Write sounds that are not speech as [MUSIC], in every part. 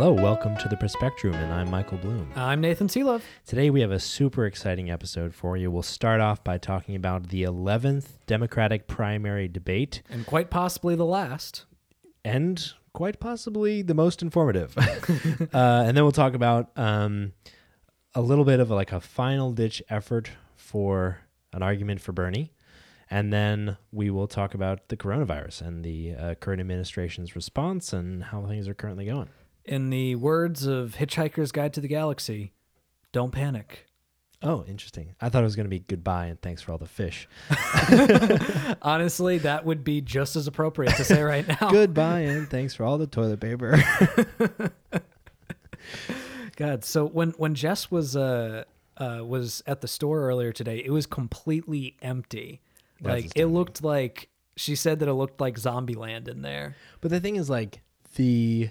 Hello, welcome to the Perspectrum, and I'm Michael Bloom. I'm Nathan Seelove. Today we have a super exciting episode for you. We'll start off by talking about the 11th Democratic primary debate And quite possibly the last. and quite possibly the most informative. [LAUGHS] uh, and then we'll talk about um, a little bit of like a final ditch effort for an argument for Bernie. And then we will talk about the coronavirus and the uh, current administration's response and how things are currently going. In the words of Hitchhiker's Guide to the Galaxy, don't panic. Oh, interesting. I thought it was going to be goodbye and thanks for all the fish. [LAUGHS] Honestly, that would be just as appropriate to say right now. [LAUGHS] goodbye and thanks for all the toilet paper. [LAUGHS] God, so when when Jess was uh uh was at the store earlier today, it was completely empty. That's like it looked like she said that it looked like Zombieland in there. But the thing is, like the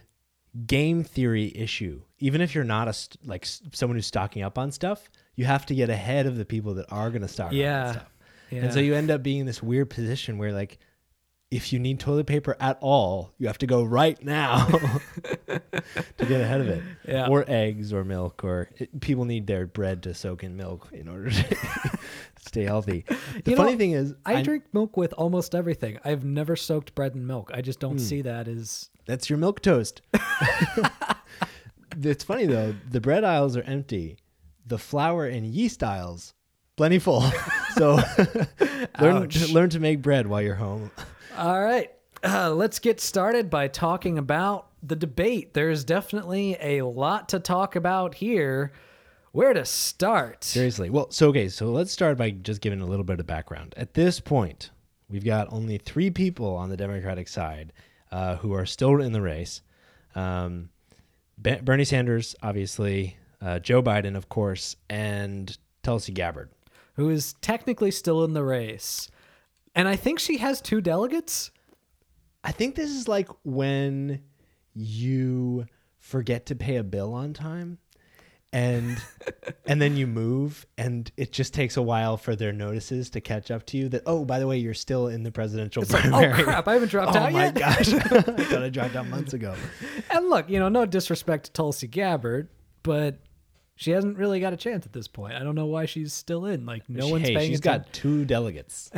game theory issue. Even if you're not a st- like someone who's stocking up on stuff, you have to get ahead of the people that are going to stock up Yeah. on stuff. Yeah. And so you end up being in this weird position where, like, if you need toilet paper at all, you have to go right now [LAUGHS] to get ahead of it. Yeah. Or eggs or milk, or it, people need their bread to soak in milk in order to [LAUGHS] stay healthy. [LAUGHS] The You funny know, thing is, I I- drink milk with almost everything. I've never soaked bread in milk. I just don't see that as That's your milk toast. [LAUGHS] [LAUGHS] it's funny though, the bread aisles are empty. The flour and yeast aisles plenty full. so learn Ouch. learn to make bread while you're home. All right. Uh, let's get started by talking about the debate. There's definitely a lot to talk about here. Where to start? Seriously. Well, so okay, so let's start by just giving a little bit of background. At this point, we've got only three people on the Democratic side uh, who are still in the race. Um, Be- Bernie Sanders, obviously, uh, Joe Biden, of course, and Tulsi Gabbard. Who is technically still in the race. And I think she has two delegates. I think this is like when you forget to pay a bill on time and and then you move and it just takes a while for their notices to catch up to you that oh by the way you're still in the presidential It's like, oh crap, I haven't dropped [LAUGHS] oh out. yet oh my gosh. [LAUGHS] [LAUGHS] I thought I dropped out months ago. And look, you know, no disrespect to Tulsi Gabbard, but she hasn't really got a chance at this point. I don't know why she's still in. Like no one's hey, paying she's attention. got two delegates.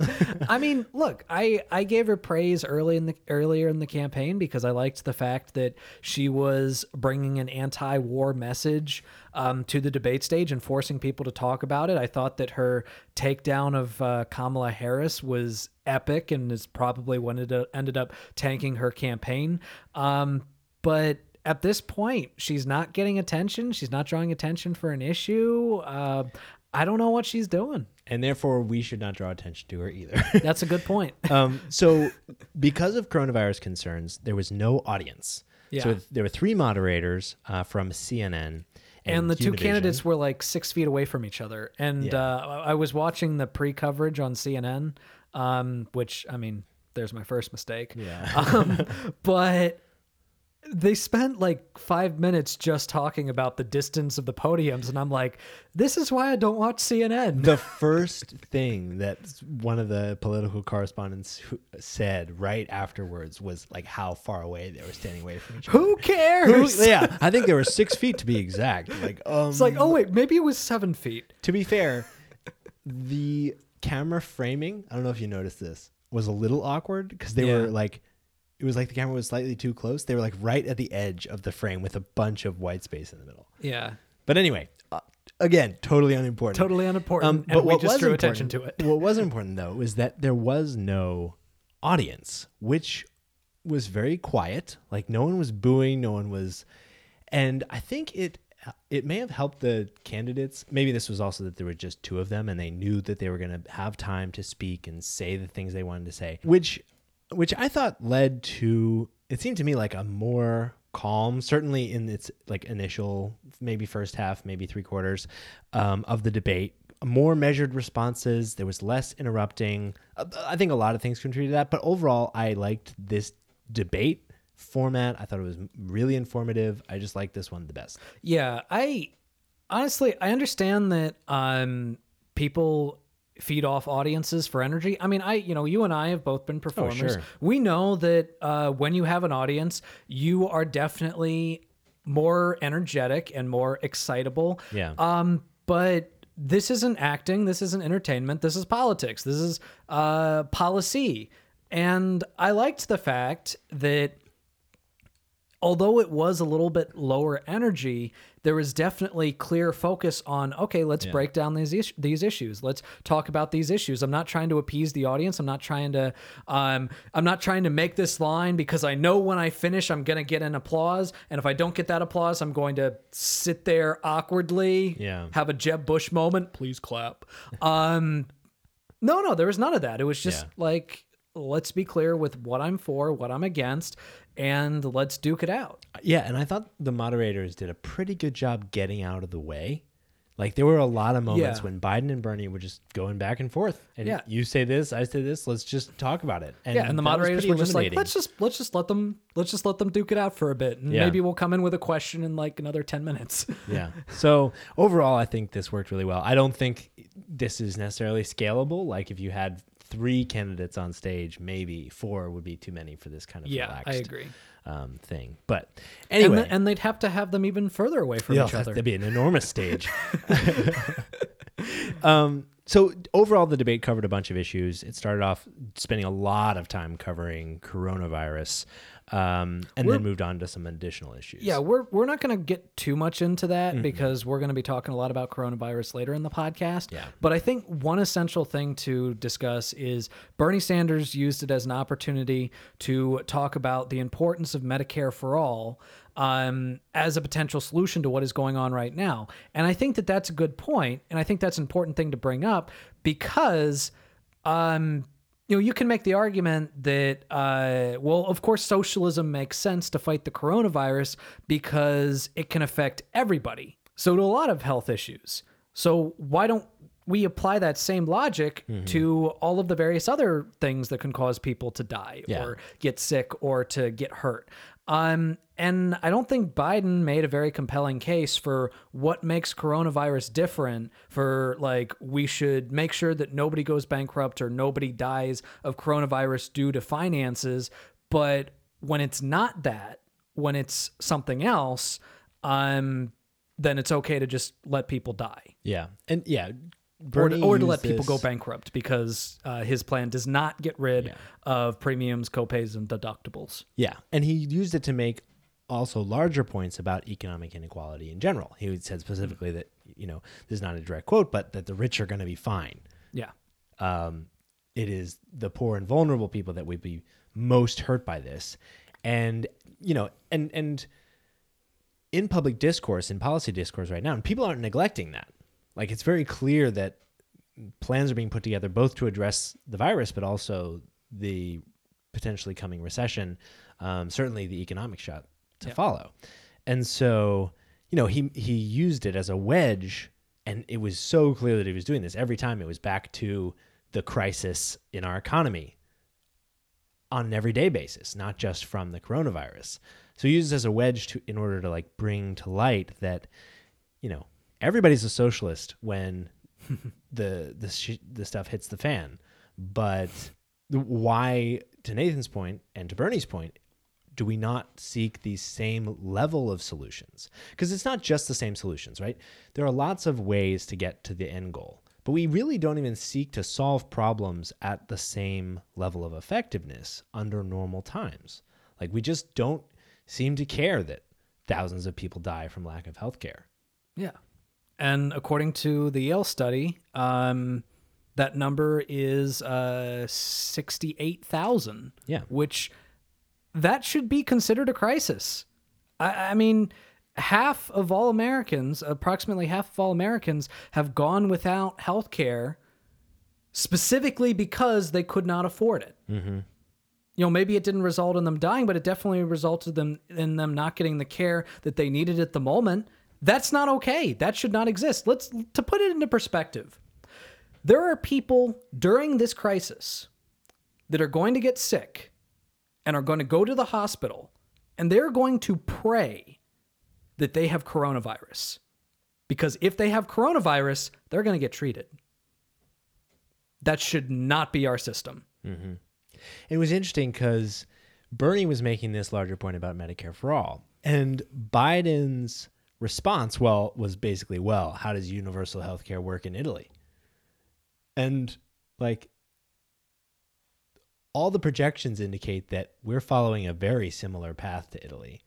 [LAUGHS] I mean, look, I I gave her praise early in the earlier in the campaign because I liked the fact that she was bringing an anti-war message um, to the debate stage and forcing people to talk about it. I thought that her takedown of uh, Kamala Harris was epic and is probably ended up, ended up tanking her campaign. Um, but at this point, she's not getting attention. She's not drawing attention for an issue. Uh, I don't know what she's doing. And therefore we should not draw attention to her either. [LAUGHS] That's a good point. [LAUGHS] um, so because of coronavirus concerns, there was no audience. Yeah. So there were three moderators uh, from CNN and, and the two Univision. candidates were like six feet away from each other. And Yeah. uh, I was watching the pre-coverage on CNN, um, which I mean, there's my first mistake. Yeah. Um, [LAUGHS] but they spent like five minutes just talking about the distance of the podiums, and I'm like, this is why I don't watch CNN. the first thing that one of the political correspondents said right afterwards was like how far away they were standing away from each other. Who cares? Who- yeah, I think they were six feet to be exact. Like, um, It's like, oh wait, maybe it was seven feet. to be fair, the camera framing, I don't know if you noticed this, was a little awkward because they Yeah. were like, it was like the camera was slightly too close. They were like right at the edge of the frame with a bunch of white space in the middle. Yeah, But anyway, uh, again, totally unimportant. totally unimportant. Um, but we what just was drew important- attention to it. what was important though was that there was no audience, which was very quiet. Like no one was booing, no one was, and I think it it may have helped the candidates. Maybe this was also that there were just two of them, and they knew that they were going to have time to speak and say the things they wanted to say, which which I thought led to it seemed to me like a more calm, certainly in its like initial, maybe first half, maybe three quarters um, of the debate. More measured responses. There was less interrupting. Uh, I think a lot of things contributed to that, but overall, I liked this debate format. I thought it was really informative. I just like this one the best. Yeah, I honestly I understand that um people feed off audiences for energy. I mean, I you know, you and I have both been performers. sure. We know that uh when you have an audience, you are definitely more energetic and more excitable. Yeah. Um but this isn't acting, this isn't entertainment, this is politics. This is uh policy. And I liked the fact that although it was a little bit lower energy, there was definitely clear focus on okay, let's break down these is- these issues. Let's talk about these issues. I'm not trying to appease the audience. I'm not trying to um I'm not trying to make this line because I know when I finish I'm going to get an applause and if I don't get that applause, I'm going to sit there awkwardly, Yeah. have a Jeb Bush moment, please clap. [LAUGHS] Um no, no, there was none of that. It was just Yeah. like let's be clear with what I'm for, what I'm against, and let's duke it out. Yeah, and I thought the moderators did a pretty good job getting out of the way. Like there were a lot of moments Yeah. when Biden and Bernie were just going back and forth. And Yeah. you say this, I say this, let's just talk about it. And yeah, and the moderators were just like, let's just let's just let them let's just let them duke it out for a bit, and Yeah. maybe we'll come in with a question in like another ten minutes. [LAUGHS] yeah. So overall, I think this worked really well. I don't think this is necessarily scalable. Like if you had three candidates on stage, maybe four would be too many for this kind of yeah, relaxed I agree. Um, thing. But And, anyway, the- and they'd have to have them even further away from Yeah, each other. That'd be an enormous stage. [LAUGHS] [LAUGHS] um, so overall, the debate covered a bunch of issues. It started off spending a lot of time covering coronavirus, um, and We're- then moved on to some additional issues. Yeah, we're we're not going to get too much into that Mm-hmm. because we're going to be talking a lot about coronavirus later in the podcast. Yeah. But I think one essential thing to discuss is Bernie Sanders used it as an opportunity to talk about the importance of Medicare for all um, as a potential solution to what is going on right now. And I think that that's a good point, and I think that's an important thing to bring up because um, you know, you can make the argument that, uh, well, of course, socialism makes sense to fight the coronavirus because it can affect everybody. So, to a lot of health issues. So, why don't we apply that same logic to all of the various other things that can cause people to die Yeah. or get sick or to get hurt? Um, and I don't think Biden made a very compelling case for what makes coronavirus different for like we should make sure that nobody goes bankrupt or nobody dies of coronavirus due to finances. But when it's not that, when it's something else, um, then it's okay to just let people die. yeah, and yeah, Or, to- or to let people go bankrupt because uh, his plan does not get rid Yeah. of premiums, copays, and deductibles. Yeah, and he used it to make also larger points about economic inequality in general. He said specifically that you know this is not a direct quote, but that the rich are going to be fine. Yeah. um, it is the poor and vulnerable people that would be most hurt by this and you know and and in public discourse in policy discourse right now and people aren't neglecting that like it's very clear that plans are being put together both to address the virus but also the potentially coming recession um, certainly the economic shot to Yeah. follow. And so you know he he used it as a wedge and it was so clear that he was doing this. Every time it was back to the crisis in our economy on an everyday basis not just from the coronavirus. So he used it as a wedge to in order to like bring to light that you know everybody's a socialist when [LAUGHS] the the sh- the stuff hits the fan but why to Nathan's point and to Bernie's point do we not seek the same level of solutions? Because it's not just the same solutions, right? There are lots of ways to get to the end goal, but we really don't even seek to solve problems at the same level of effectiveness under normal times. Like we just don't seem to care that thousands of people die from lack of health care. Yeah. And according to the Yale study, um, that number is uh, 68,000. Yeah. Which that should be considered a crisis. I, I mean, half of all Americans, approximately half of all Americans, have gone without health care specifically because they could not afford it. Mm-hmm. You know, maybe it didn't result in them dying, but it definitely resulted them in them not getting the care that they needed at the moment. That's not okay. That should not exist. Let's to put it into perspective. There are people during this crisis that are going to get sick and are going to go to the hospital and they're going to pray that they have coronavirus. Because if they have coronavirus, they're going to get treated. That should not be our system. Mm-hmm. It was interesting because Bernie was making this larger point about Medicare for all. And Biden's response, well, was basically, well, how does universal health care work in Italy? And like all the projections indicate that we're following a very similar path to Italy.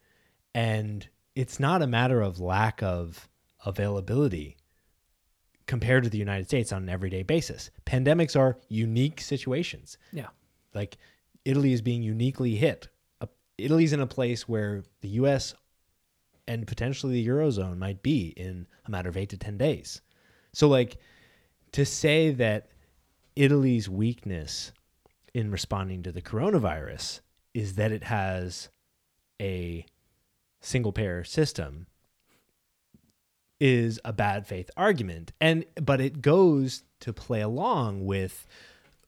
And it's not a matter of lack of availability compared to the United States on an everyday basis. Pandemics are unique situations Yeah. like Italy is being uniquely hit. Uh, Italy's in a place where the US and potentially the Eurozone might be in a matter of eight to 10 days. So, like, to say that Italy's weakness in responding to the coronavirus is that it has a single payer system is a bad faith argument and but it goes to play along with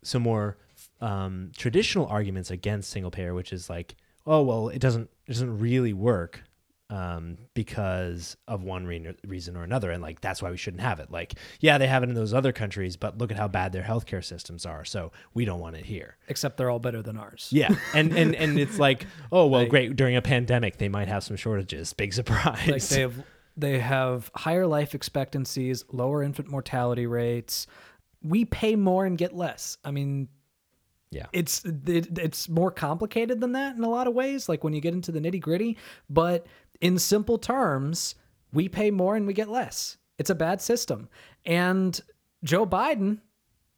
some more um, traditional arguments against single payer, which is like, oh well, it doesn't it doesn't really work um, because of one re- reason or another, and like that's why we shouldn't have it. Like, yeah, they have it in those other countries, but look at how bad their healthcare systems are, so we don't want it here. Except they're all better than ours. Yeah, and and and [LAUGHS] it's like, oh well, great. During a pandemic, they might have some shortages. Big surprise. Like they have they have higher life expectancies, lower infant mortality rates. We pay more and get less. I mean, Yeah. it's it, it's more complicated than that in a lot of ways. Like when you get into the nitty gritty, but in simple terms, we pay more and we get less. It's a bad system, and Joe Biden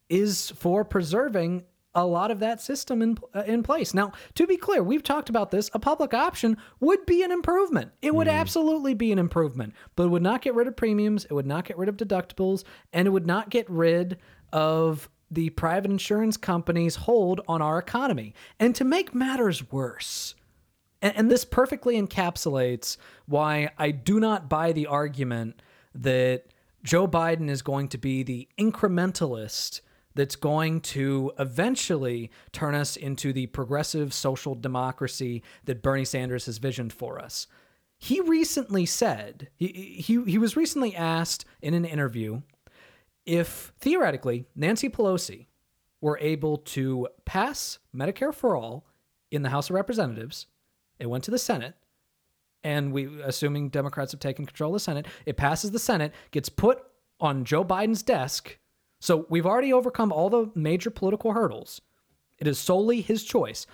is for preserving a lot of that system in uh, in place. Now, to be clear, we've talked about this. A public option would be an improvement. It would absolutely be an improvement, but it would not get rid of premiums. It would not get rid of deductibles, and it would not get rid of the private insurance companies' hold on our economy. And to make matters worse, and, and this perfectly encapsulates why I do not buy the argument that Joe Biden is going to be the incrementalist that's going to eventually turn us into the progressive social democracy that Bernie Sanders has visioned for us. He recently said, he, he, he was recently asked in an interview if theoretically Nancy Pelosi were able to pass Medicare for all in the House of Representatives, it went to the Senate, and we assuming Democrats have taken control of the Senate, it passes the Senate, gets put on Joe Biden's desk. So we've already overcome all the major political hurdles. It is solely his choice.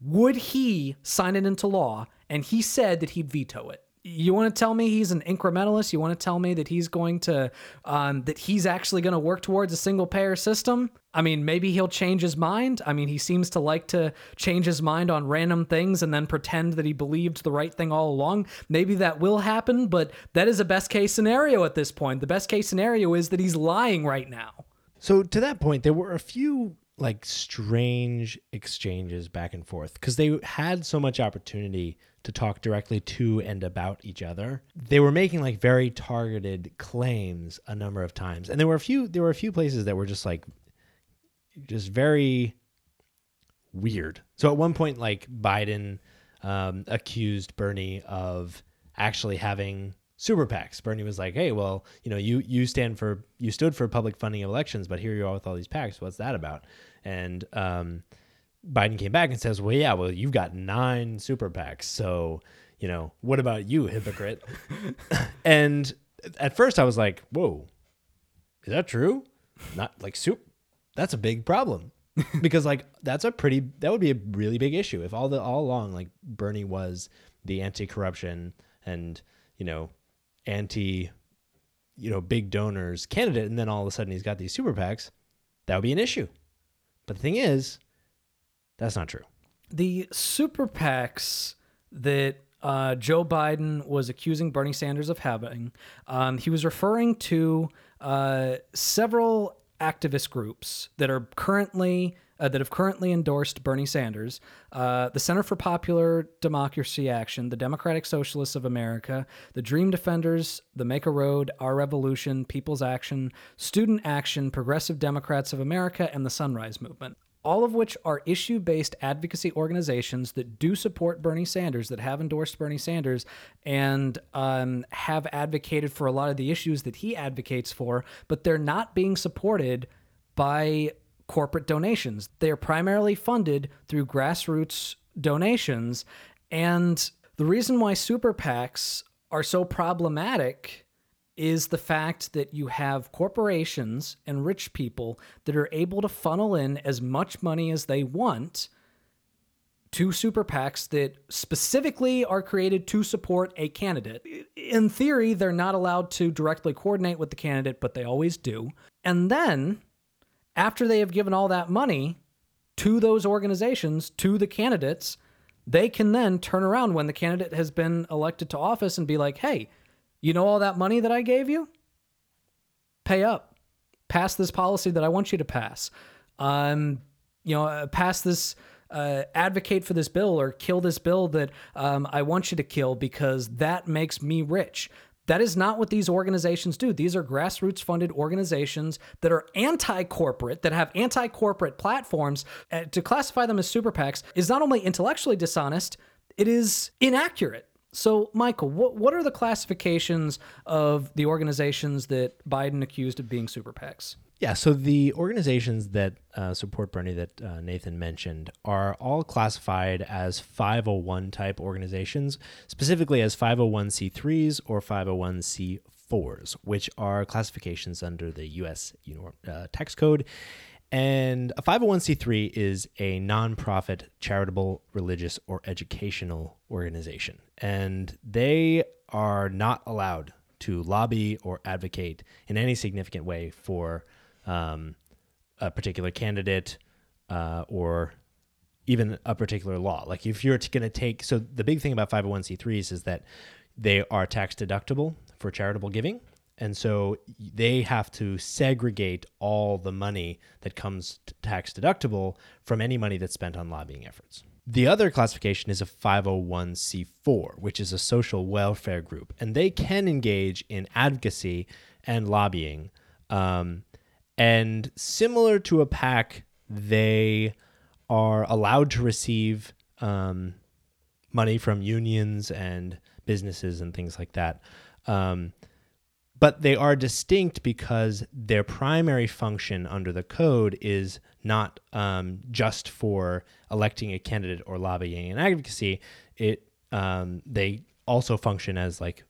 Would he sign it into law? And he said that he'd veto it. You want to tell me he's an incrementalist? You want to tell me that he's going to, um, that he's actually going to work towards a single payer system? I mean, maybe he'll change his mind. I mean, he seems to like to change his mind on random things and then pretend that he believed the right thing all along. Maybe that will happen, but that is a best case scenario at this point. The best case scenario is that he's lying right now. So to that point, there were a few like strange exchanges back and forth because they had so much opportunity to talk directly to and about each other. They were making like very targeted claims a number of times, and there were a few. There were a few places that were just like, just very weird. So at one point, like Biden um, accused Bernie of actually having super PACs. Bernie was like, "Hey, well, you know, you you stand for you stood for public funding of elections, but here you are with all these PACs. What's that about?" And um, Biden came back and says, "Well, yeah, well, you've got nine super PACs, so you know, what about you, hypocrite?" [LAUGHS] and at first, I was like, "Whoa, is that true? Not like soup. That's a big problem." [LAUGHS] because like that's a pretty that would be a really big issue if all the all along like Bernie was the anti-corruption and you know anti you know big donors candidate and then all of a sudden he's got these super PACs that would be an issue but the thing is that's not true the super PACs that uh, Joe Biden was accusing Bernie Sanders of having, um, he was referring to uh, several activist groups that are currently uh, that have currently endorsed Bernie Sanders uh, the Center for Popular Democracy Action, the Democratic Socialists of America, the Dream Defenders, the Make a Road, Our Revolution, People's Action, Student Action, Progressive Democrats of America, and the Sunrise Movement all of which are issue based advocacy organizations that do support Bernie Sanders, that have endorsed Bernie Sanders, and um, have advocated for a lot of the issues that he advocates for, but they're not being supported by corporate donations. They are primarily funded through grassroots donations. And the reason why super PACs are so problematic is the fact that you have corporations and rich people that are able to funnel in as much money as they want to super PACs that specifically are created to support a candidate. In theory, they're not allowed to directly coordinate with the candidate, but they always do. And then, after they have given all that money to those organizations, to the candidates, they can then turn around when the candidate has been elected to office and be like, hey, you know all that money that I gave you? Pay up. Pass this policy that I want you to pass. Um, you know, uh, pass this, uh, advocate for this bill or kill this bill that um, I want you to kill because that makes me rich. That is not what these organizations do. These are grassroots funded organizations that are anti corporate, that have anti corporate platforms. Uh, to classify them as super PACs is not only intellectually dishonest, it is inaccurate. So, Michael, what what are the classifications of the organizations that Biden accused of being super PACs? Yeah, so the organizations that uh, support Bernie that uh, Nathan mentioned are all classified as 501 type organizations, specifically as 501c3s or 501c4s, which are classifications under the U.S. Uh, tax code and a 501c3 is a nonprofit, charitable, religious, or educational organization. And they are not allowed to lobby or advocate in any significant way for um, a particular candidate uh, or even a particular law. Like if you're going to take, so the big thing about 501c3s is that they are tax deductible for charitable giving. And so they have to segregate all the money that comes tax deductible from any money that's spent on lobbying efforts. The other classification is a 501c4, which is a social welfare group, and they can engage in advocacy and lobbying. Um, and similar to a PAC, they are allowed to receive um, money from unions and businesses and things like that. Um, but they are distinct because their primary function under the code is not um, just for electing a candidate or lobbying and advocacy. It um, they also function as like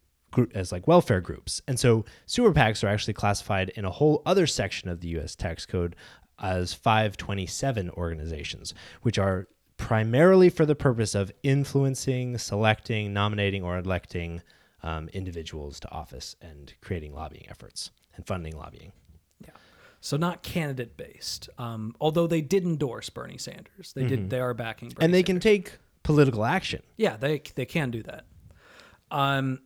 as like welfare groups, and so super PACs are actually classified in a whole other section of the U.S. tax code as 527 organizations, which are primarily for the purpose of influencing, selecting, nominating, or electing um, individuals to office and creating lobbying efforts and funding lobbying. Yeah. So not candidate based, um, although they did endorse Bernie Sanders. They mm-hmm. did. They are backing, Bernie and they Sanders. can take political action. Yeah, they they can do that. Um,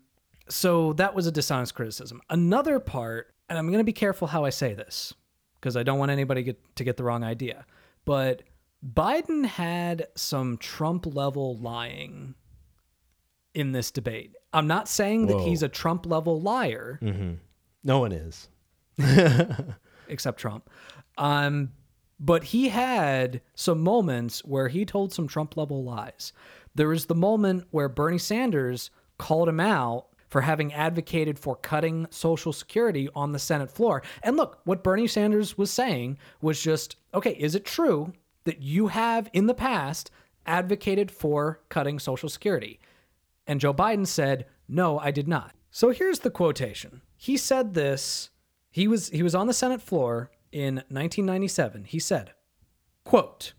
so that was a dishonest criticism. Another part, and I'm going to be careful how I say this because I don't want anybody get, to get the wrong idea, but Biden had some Trump level lying in this debate. I'm not saying Whoa. that he's a Trump level liar. Mm-hmm. No one is, [LAUGHS] except Trump. Um, but he had some moments where he told some Trump level lies. There was the moment where Bernie Sanders called him out for having advocated for cutting Social Security on the Senate floor. And look, what Bernie Sanders was saying was just okay, is it true that you have in the past advocated for cutting Social Security? And Joe Biden said, "No, I did not." So here's the quotation. He said this, he was he was on the Senate floor in 1997. He said, quote,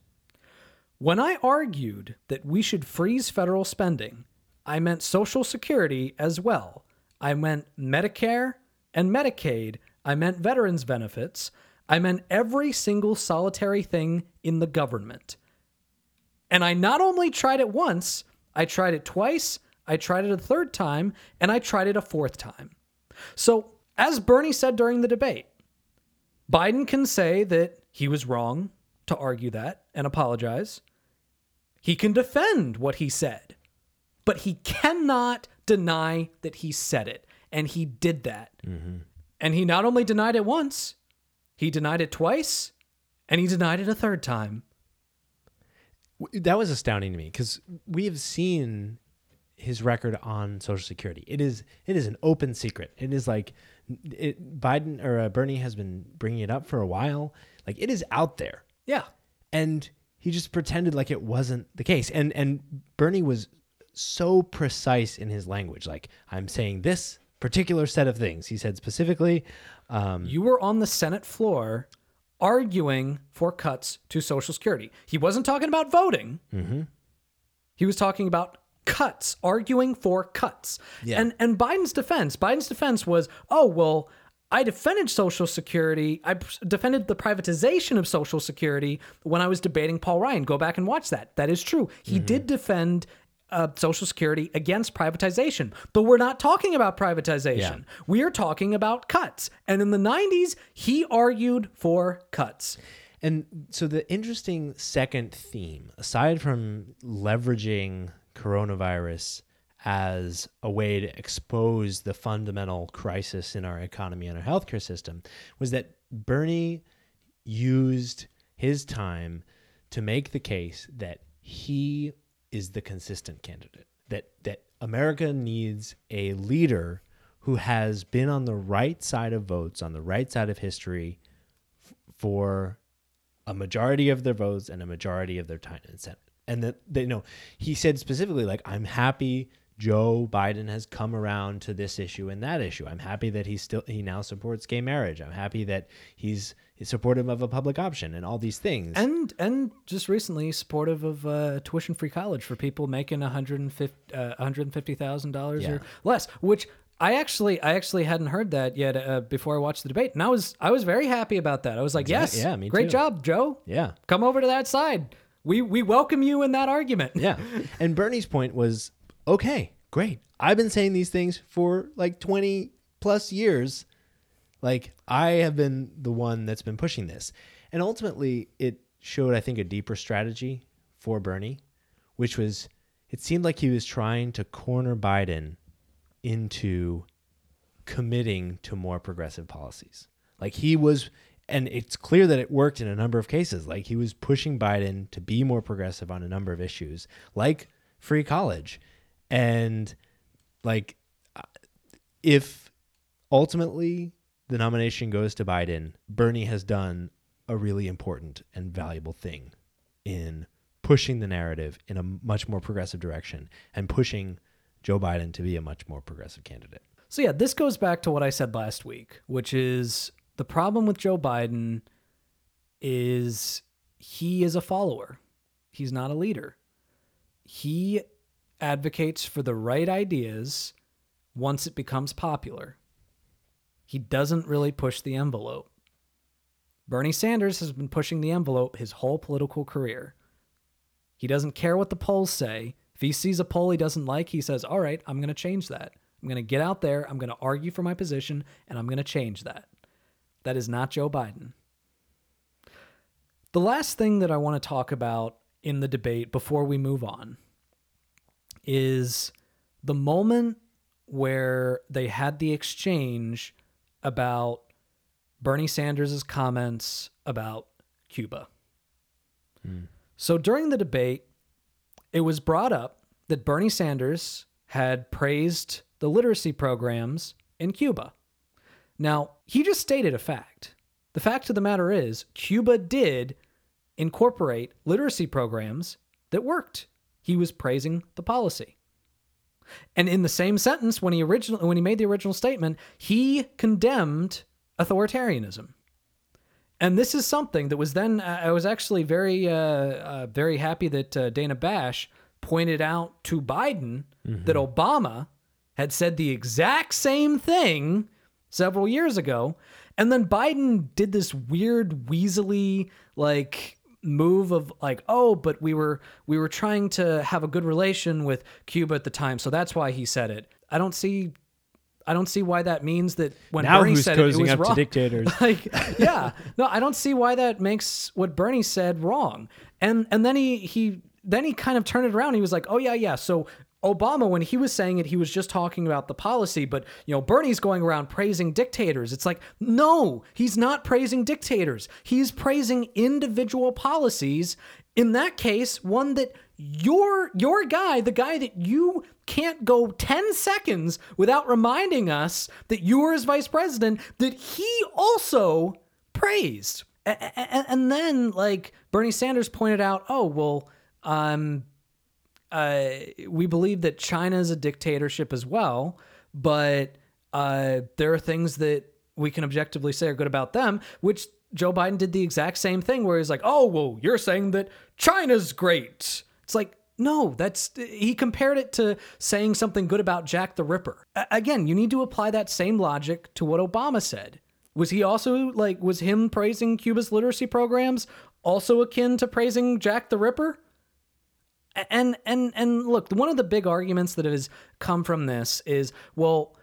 "When I argued that we should freeze federal spending, I meant Social Security as well. I meant Medicare and Medicaid. I meant veterans benefits. I meant every single solitary thing in the government. And I not only tried it once, I tried it twice, I tried it a third time, and I tried it a fourth time. So, as Bernie said during the debate, Biden can say that he was wrong, to argue that and apologize. He can defend what he said, but he cannot deny that he said it. And he did that. Mm-hmm. And he not only denied it once, he denied it twice, and he denied it a third time. That was astounding to me because we have seen his record on Social Security. It is it is an open secret. It is like it, Biden or uh, Bernie has been bringing it up for a while. Like it is out there, Yeah. and he just pretended like it wasn't the case. And and Bernie was so precise in his language. Like I'm saying this particular set of things. He said specifically. Um, You were on the Senate floor arguing for cuts to Social Security. He wasn't talking about voting. He was talking about cuts, arguing for cuts. Yeah. And and Biden's defense, Biden's defense was, "Oh, well, I defended Social Security. I defended the privatization of Social Security when I was debating Paul Ryan. Go back and watch that. That is true. He did defend uh, Social Security against privatization, but we're not talking about privatization. We are talking about cuts. And in the 90s, he argued for cuts. And so the interesting second theme, aside from leveraging coronavirus as a way to expose the fundamental crisis in our economy and our healthcare system, was that Bernie used his time to make the case that he is the consistent candidate. That that America needs a leader who has been on the right side of votes, on the right side of history for a majority of their votes and a majority of their time in the Senate. And that they you know he said specifically like I'm happy Joe Biden has come around to this issue and that issue. I'm happy that he still he now supports gay marriage. I'm happy that he's, he's supportive of a public option and all these things. And and just recently supportive of uh, tuition free college for people making $150,000 uh, $150,000 Yeah. or less, which I actually I actually hadn't heard that yet uh, before I watched the debate. And I was I was very happy about that. I was like, Exact- "Yes. yeah, me great too. job, Joe. yeah. Come over to that side. We we welcome you in that argument." Yeah. [LAUGHS] And Bernie's point was okay, great. I've been saying these things for like 20 plus years. Like, I have been the one that's been pushing this. And ultimately, it showed, I think, a deeper strategy for Bernie, which was it seemed like he was trying to corner Biden into committing to more progressive policies. Like he was, and it's clear that it worked in a number of cases. Like he was pushing Biden to be more progressive on a number of issues, like free college. And like, uh, if ultimately the nomination goes to Biden, Bernie has done a really important and valuable thing in pushing the narrative in a much more progressive direction and pushing Joe Biden to be a much more progressive candidate. So yeah, this goes back to what I said last week, which is the problem with Joe Biden is he is a follower. He's not a leader. He advocates for the right ideas once it becomes popular. He doesn't really push the envelope. Bernie Sanders has been pushing the envelope his whole political career. He doesn't care what the polls say. If he sees a poll he doesn't like, he says, All right, I'm going to change that. I'm going to get out there, I'm going to argue for my position, and I'm going to change that. That is not Joe Biden. The last thing that I want to talk about in the debate before we move on is the moment where they had the exchange about Bernie Sanders' comments about Cuba. So during the debate, it was brought up that Bernie Sanders had praised the literacy programs in Cuba. Now, he just stated a fact. The fact of the matter is, Cuba did incorporate literacy programs that worked. He was praising the policy. And in the same sentence, when he originally when he made the original statement, he condemned authoritarianism. And this is something that was then I was actually very uh, uh, very happy that uh, Dana Bash pointed out to Biden that Obama had said the exact same thing several years ago, and then Biden did this weird weaselly like move of like oh but we were we were trying to have a good relation with Cuba at the time so that's why he said it. I don't see I don't see why that means that when now Bernie said it, it was up wrong. to dictators? [LAUGHS] like yeah no i don't see why that makes what bernie said wrong and and then he he then he kind of turned it around he was like oh yeah yeah so obama when he was saying it he was just talking about the policy but you know bernie's going around praising dictators. It's like no he's not praising dictators. He's praising individual policies. In that case one that your your guy the guy that you can't go 10 seconds without reminding us that you were his vice president that he also praised. And then like bernie sanders pointed out oh well um uh we believe that china is a dictatorship as well but uh there are things that we can objectively say are good about them which joe biden did the exact same thing where he's like oh well you're saying that china's great it's like no, that's he compared it to saying something good about Jack the Ripper. A- again, you need to apply that same logic to what Obama said. Was he also like was him praising Cuba's literacy programs also akin to praising Jack the Ripper? And and and look, one of the big arguments that has come from this is, well,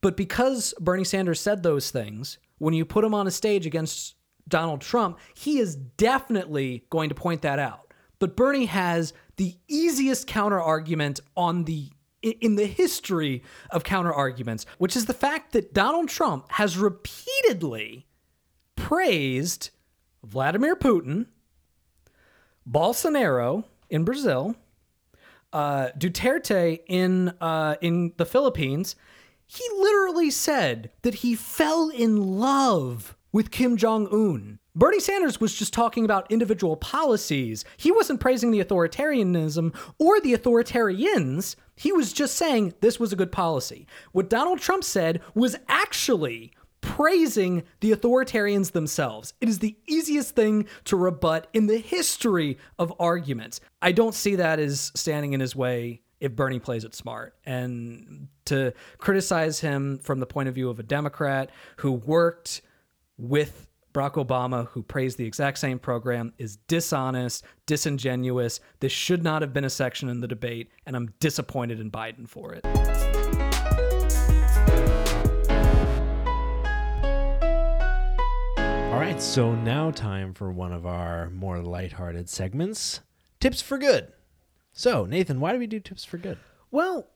but because Bernie Sanders said those things, when you put him on a stage against Donald Trump, he is definitely going to point that out. But Bernie has the easiest counter argument on the in the history of counter arguments, which is the fact that Donald Trump has repeatedly praised Vladimir Putin, Bolsonaro in Brazil, uh, Duterte in uh, in the Philippines. He literally said that he fell in love with Kim Jong Un. Bernie Sanders was just talking about individual policies. He wasn't praising the authoritarianism or the authoritarians. He was just saying this was a good policy. What Donald Trump said was actually praising the authoritarians themselves. It is the easiest thing to rebut in the history of arguments. I don't see that as standing in his way if Bernie plays it smart. And to criticize him from the point of view of a Democrat who worked with Barack Obama, who praised the exact same program, is dishonest, disingenuous. This should not have been a section in the debate, and I'm disappointed in Biden for it. Right, so now time for one of our more lighthearted segments Tips for Good. So, Nathan, why do we do Tips for Good? Well,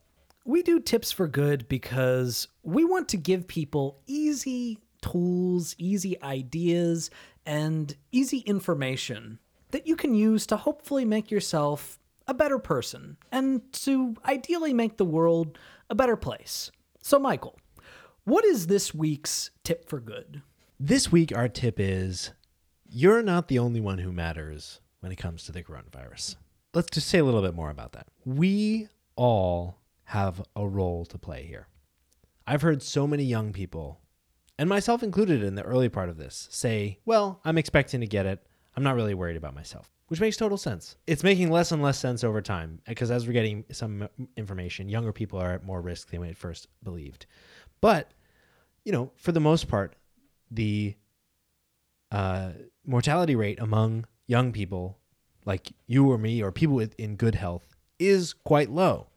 we do tips for good because we want to give people easy tools, easy ideas, and easy information that you can use to hopefully make yourself a better person and to ideally make the world a better place. So, Michael, what is this week's tip for good? This week, our tip is you're not the only one who matters when it comes to the coronavirus. Let's just say a little bit more about that. We all have a role to play here. I've heard so many young people, and myself included in the early part of this, say, Well, I'm expecting to get it. I'm not really worried about myself, which makes total sense. It's making less and less sense over time because as we're getting some information, younger people are at more risk than we at first believed. But, you know, for the most part, the uh, mortality rate among young people like you or me or people with, in good health is quite low.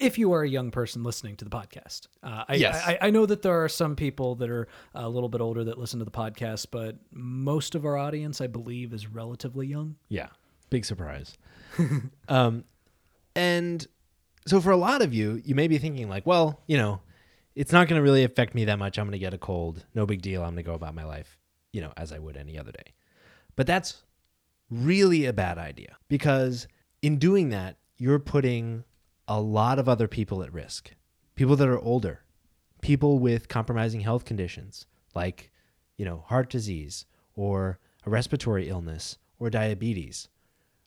If you are a young person listening to the podcast, uh, I, Yes. I, I know that there are some people that are a little bit older that listen to the podcast, but most of our audience, I believe, is relatively young. Yeah, big surprise. [LAUGHS] um, and so for a lot of you, you may be thinking like, well, you know, it's not going to really affect me that much. I'm going to get a cold. No big deal. I'm going to go about my life, you know, as I would any other day. But that's really a bad idea because in doing that, you're putting a lot of other people at risk. People that are older, people with compromising health conditions like, you know, heart disease or a respiratory illness or diabetes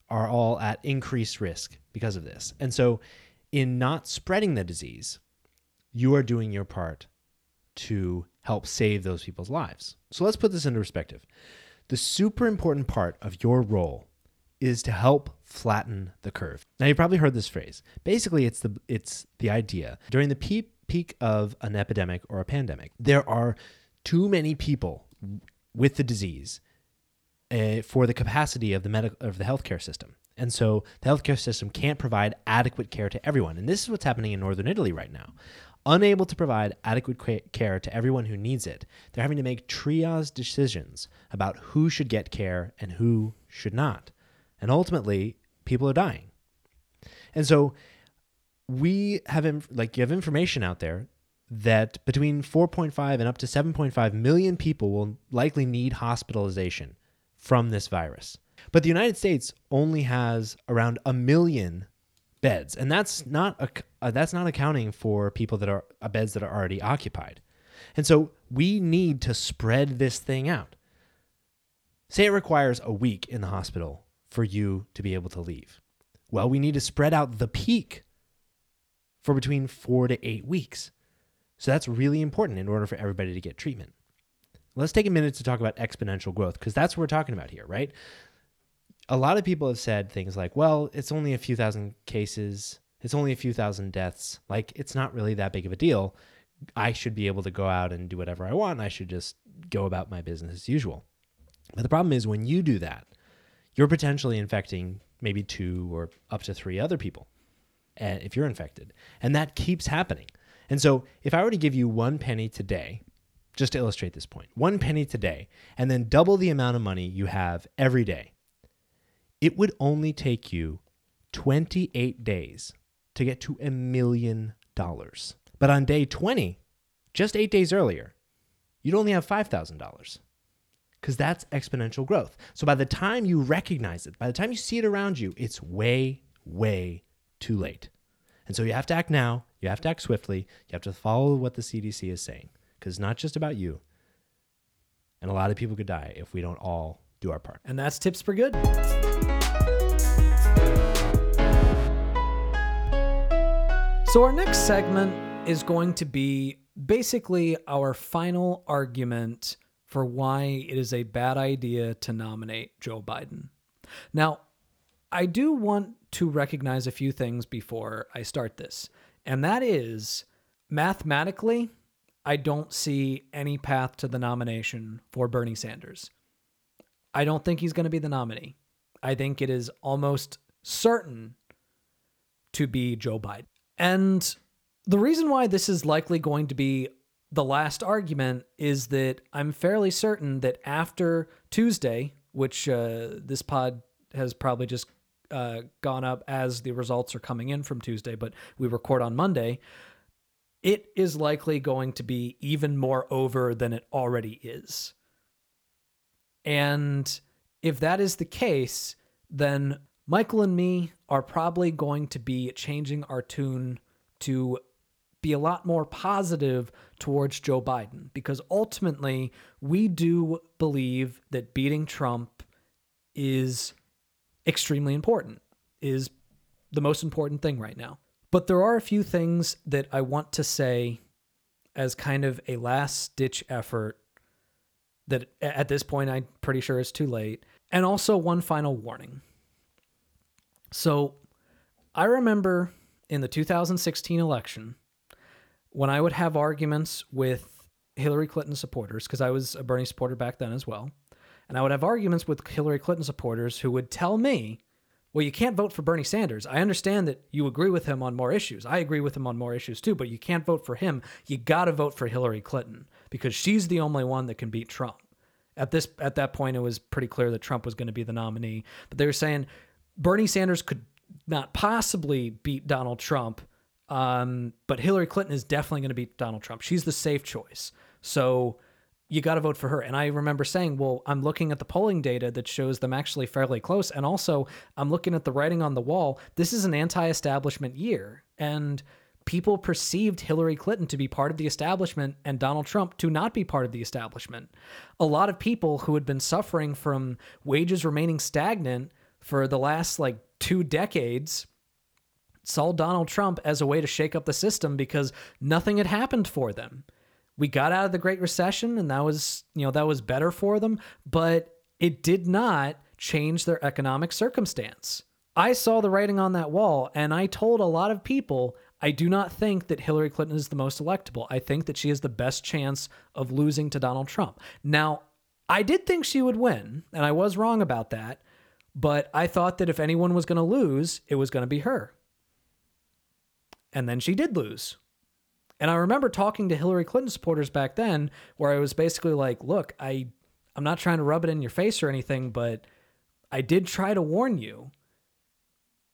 are all at increased risk because of this. And so, in not spreading the disease, you are doing your part to help save those people's lives. So, let's put this into perspective. The super important part of your role is to help flatten the curve. Now, you've probably heard this phrase. Basically, it's the it's the idea during the peak peak of an epidemic or a pandemic, there are too many people with the disease uh, for the capacity of the medical of the healthcare system. And so the healthcare system can't provide adequate care to everyone. And this is what's happening in northern Italy right now. Unable to provide adequate care to everyone who needs it, they're having to make triage decisions about who should get care and who should not. And ultimately, people are dying. And so we have inf- like you have information out there that between 4.5 and up to 7.5 million people will likely need hospitalization from this virus. But the United States only has around a million beds, and that's not a, uh, that's not accounting for people that are uh, beds that are already occupied. And so we need to spread this thing out. Say it requires a week in the hospital for you to be able to leave. Well, we need to spread out the peak for between 4 to 8 weeks. So that's really important in order for everybody to get treatment. Let's take a minute to talk about exponential growth because that's what we're talking about here, right? A lot of people have said things like, well, it's only a few thousand cases, it's only a few thousand deaths. Like, it's not really that big of a deal. I should be able to go out and do whatever I want. I should just go about my business as usual. But the problem is when you do that, you're potentially infecting maybe two or up to three other people uh, if you're infected. And that keeps happening. And so if I were to give you one penny today just to illustrate this point, one penny today, and then double the amount of money you have every day, it would only take you 28 days to get to a million dollars. But on day 20, just eight days earlier, you'd only have $5,000 because that's exponential growth. So by the time you recognize it, by the time you see it around you, it's way, way too late. And so you have to act now, you have to act swiftly, you have to follow what the CDC is saying because it's not just about you. And a lot of people could die if we don't all do our part. And that's tips for good. So, our next segment is going to be basically our final argument for why it is a bad idea to nominate Joe Biden. Now, I do want to recognize a few things before I start this, and that is mathematically, I don't see any path to the nomination for Bernie Sanders. I don't think he's going to be the nominee. I think it is almost certain to be Joe Biden. And the reason why this is likely going to be the last argument is that I'm fairly certain that after Tuesday, which uh, this pod has probably just uh, gone up as the results are coming in from Tuesday, but we record on Monday it is likely going to be even more over than it already is. And if that is the case, then Michael and me are probably going to be changing our tune to be a lot more positive towards Joe Biden because ultimately we do believe that beating Trump is extremely important, is the most important thing right now. But there are a few things that I want to say as kind of a last ditch effort that at this point I'm pretty sure it's too late. And also one final warning. So I remember in the 2016 election when I would have arguments with Hillary Clinton supporters, because I was a Bernie supporter back then as well. And I would have arguments with Hillary Clinton supporters who would tell me well, you can't vote for Bernie Sanders. I understand that you agree with him on more issues. I agree with him on more issues too, but you can't vote for him. You got to vote for Hillary Clinton because she's the only one that can beat Trump. At this at that point it was pretty clear that Trump was going to be the nominee, but they were saying Bernie Sanders could not possibly beat Donald Trump, um, but Hillary Clinton is definitely going to beat Donald Trump. She's the safe choice. So you got to vote for her. And I remember saying, well, I'm looking at the polling data that shows them actually fairly close. And also, I'm looking at the writing on the wall. This is an anti establishment year. And people perceived Hillary Clinton to be part of the establishment and Donald Trump to not be part of the establishment. A lot of people who had been suffering from wages remaining stagnant for the last like two decades saw Donald Trump as a way to shake up the system because nothing had happened for them we got out of the Great Recession and that was, you know, that was better for them, but it did not change their economic circumstance. I saw the writing on that wall and I told a lot of people I do not think that Hillary Clinton is the most electable. I think that she has the best chance of losing to Donald Trump. Now, I did think she would win, and I was wrong about that, but I thought that if anyone was going to lose, it was going to be her. And then she did lose. And I remember talking to Hillary Clinton supporters back then where I was basically like, look, I I'm not trying to rub it in your face or anything, but I did try to warn you.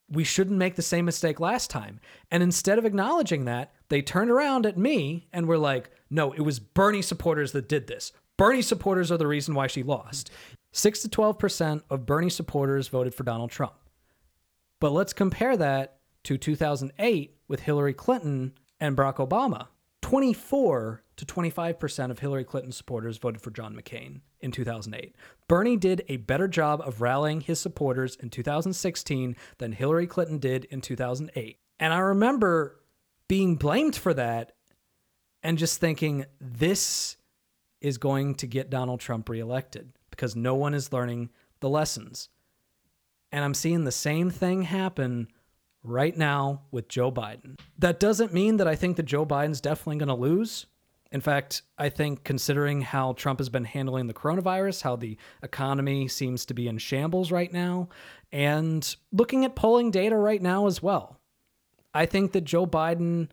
We shouldn't make the same mistake last time. And instead of acknowledging that, they turned around at me and were like, no, it was Bernie supporters that did this. Bernie supporters are the reason why she lost. 6 to 12% of Bernie supporters voted for Donald Trump. But let's compare that to 2008 with Hillary Clinton and Barack Obama. 24 to 25% of Hillary Clinton supporters voted for John McCain in 2008. Bernie did a better job of rallying his supporters in 2016 than Hillary Clinton did in 2008. And I remember being blamed for that and just thinking this is going to get Donald Trump reelected because no one is learning the lessons. And I'm seeing the same thing happen right now with Joe Biden. That doesn't mean that I think that Joe Biden's definitely going to lose. In fact, I think considering how Trump has been handling the coronavirus, how the economy seems to be in shambles right now, and looking at polling data right now as well, I think that Joe Biden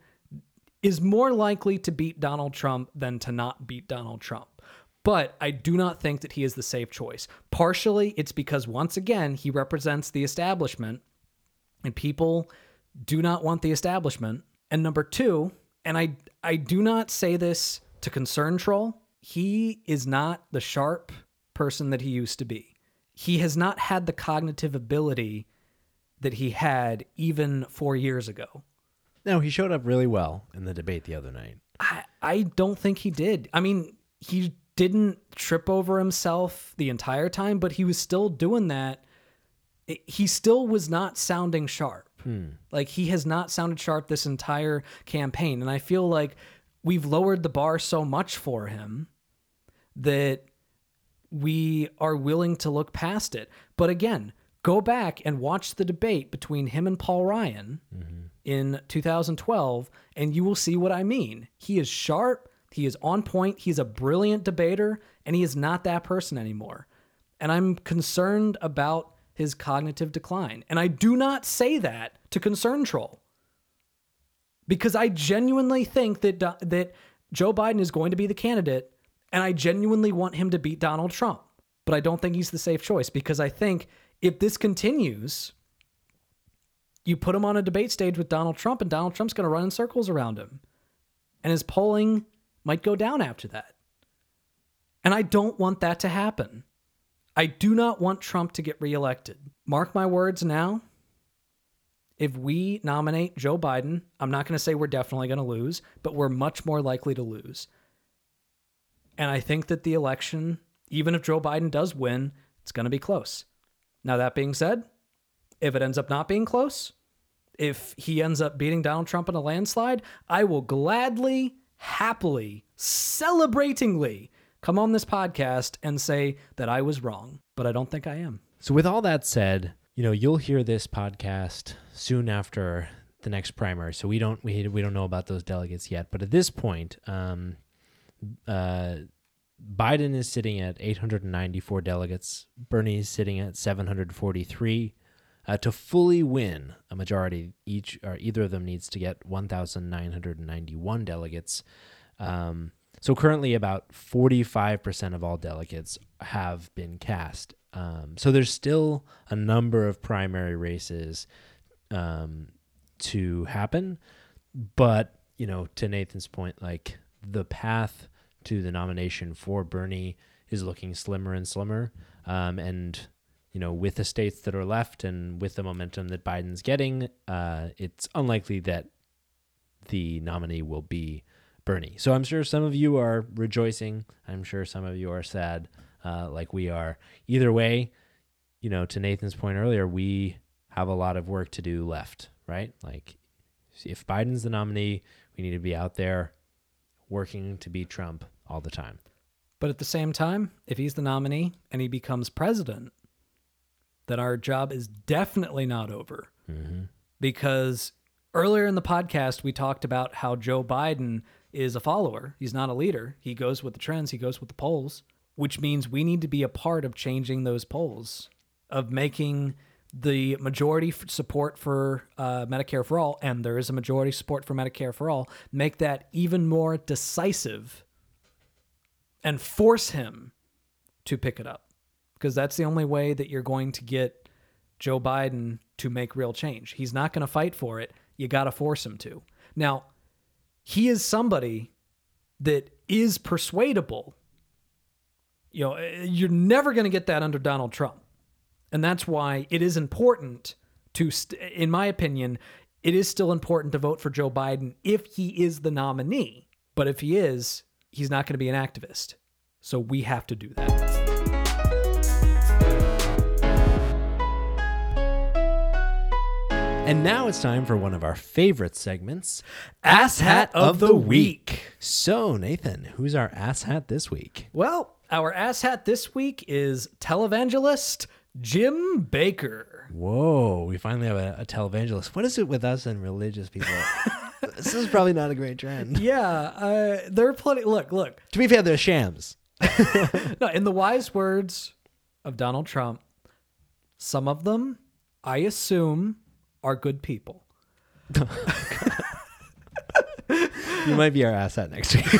is more likely to beat Donald Trump than to not beat Donald Trump. But I do not think that he is the safe choice. Partially, it's because, once again, he represents the establishment and people do not want the establishment. And number two, and I I do not say this to concern troll, he is not the sharp person that he used to be. He has not had the cognitive ability that he had even 4 years ago. No, he showed up really well in the debate the other night. I I don't think he did. I mean, he didn't trip over himself the entire time, but he was still doing that he still was not sounding sharp. Hmm. Like he has not sounded sharp this entire campaign. And I feel like we've lowered the bar so much for him that we are willing to look past it. But again, go back and watch the debate between him and Paul Ryan mm-hmm. in 2012, and you will see what I mean. He is sharp, he is on point, he's a brilliant debater, and he is not that person anymore. And I'm concerned about his cognitive decline. And I do not say that to concern troll. Because I genuinely think that that Joe Biden is going to be the candidate and I genuinely want him to beat Donald Trump. But I don't think he's the safe choice because I think if this continues, you put him on a debate stage with Donald Trump and Donald Trump's going to run in circles around him. And his polling might go down after that. And I don't want that to happen. I do not want Trump to get reelected. Mark my words now. If we nominate Joe Biden, I'm not going to say we're definitely going to lose, but we're much more likely to lose. And I think that the election, even if Joe Biden does win, it's going to be close. Now, that being said, if it ends up not being close, if he ends up beating Donald Trump in a landslide, I will gladly, happily, celebratingly come on this podcast and say that I was wrong, but I don't think I am. So, with all that said, you know, you'll hear this podcast soon after the next primary. So we don't we we don't know about those delegates yet. But at this point, um, uh, Biden is sitting at 894 delegates. Bernie is sitting at 743. Uh, to fully win a majority, each or either of them needs to get 1,991 delegates. Um, so currently, about 45% of all delegates have been cast. Um, so there's still a number of primary races um, to happen. But, you know, to Nathan's point, like the path to the nomination for Bernie is looking slimmer and slimmer. Um, and, you know, with the states that are left and with the momentum that Biden's getting, uh, it's unlikely that the nominee will be Bernie. So I'm sure some of you are rejoicing. I'm sure some of you are sad, uh, like we are. Either way, you know, to Nathan's point earlier, we have a lot of work to do left, right? Like, if Biden's the nominee, we need to be out there working to beat Trump all the time. But at the same time, if he's the nominee and he becomes president, then our job is definitely not over. Mm-hmm. Because earlier in the podcast, we talked about how Joe Biden is a follower. He's not a leader. He goes with the trends, he goes with the polls, which means we need to be a part of changing those polls, of making the majority support for uh, Medicare for all, and there is a majority support for Medicare for all, make that even more decisive and force him to pick it up. Because that's the only way that you're going to get Joe Biden to make real change. He's not going to fight for it. You got to force him to. Now, he is somebody that is persuadable. You know, you're never going to get that under Donald Trump. And that's why it is important to, st- in my opinion, it is still important to vote for Joe Biden if he is the nominee. But if he is, he's not going to be an activist. So we have to do that. And now it's time for one of our favorite segments, Ass Hat of the Week. So, Nathan, who's our ass hat this week? Well, our ass hat this week is televangelist Jim Bakker. Whoa, we finally have a, a televangelist. What is it with us and religious people? [LAUGHS] this is probably not a great trend. Yeah, uh, there are plenty. Look, look. To be fair, they're shams. [LAUGHS] No, in the wise words of Donald Trump, some of them, I assume, are good people. You might be our asset next week. [LAUGHS]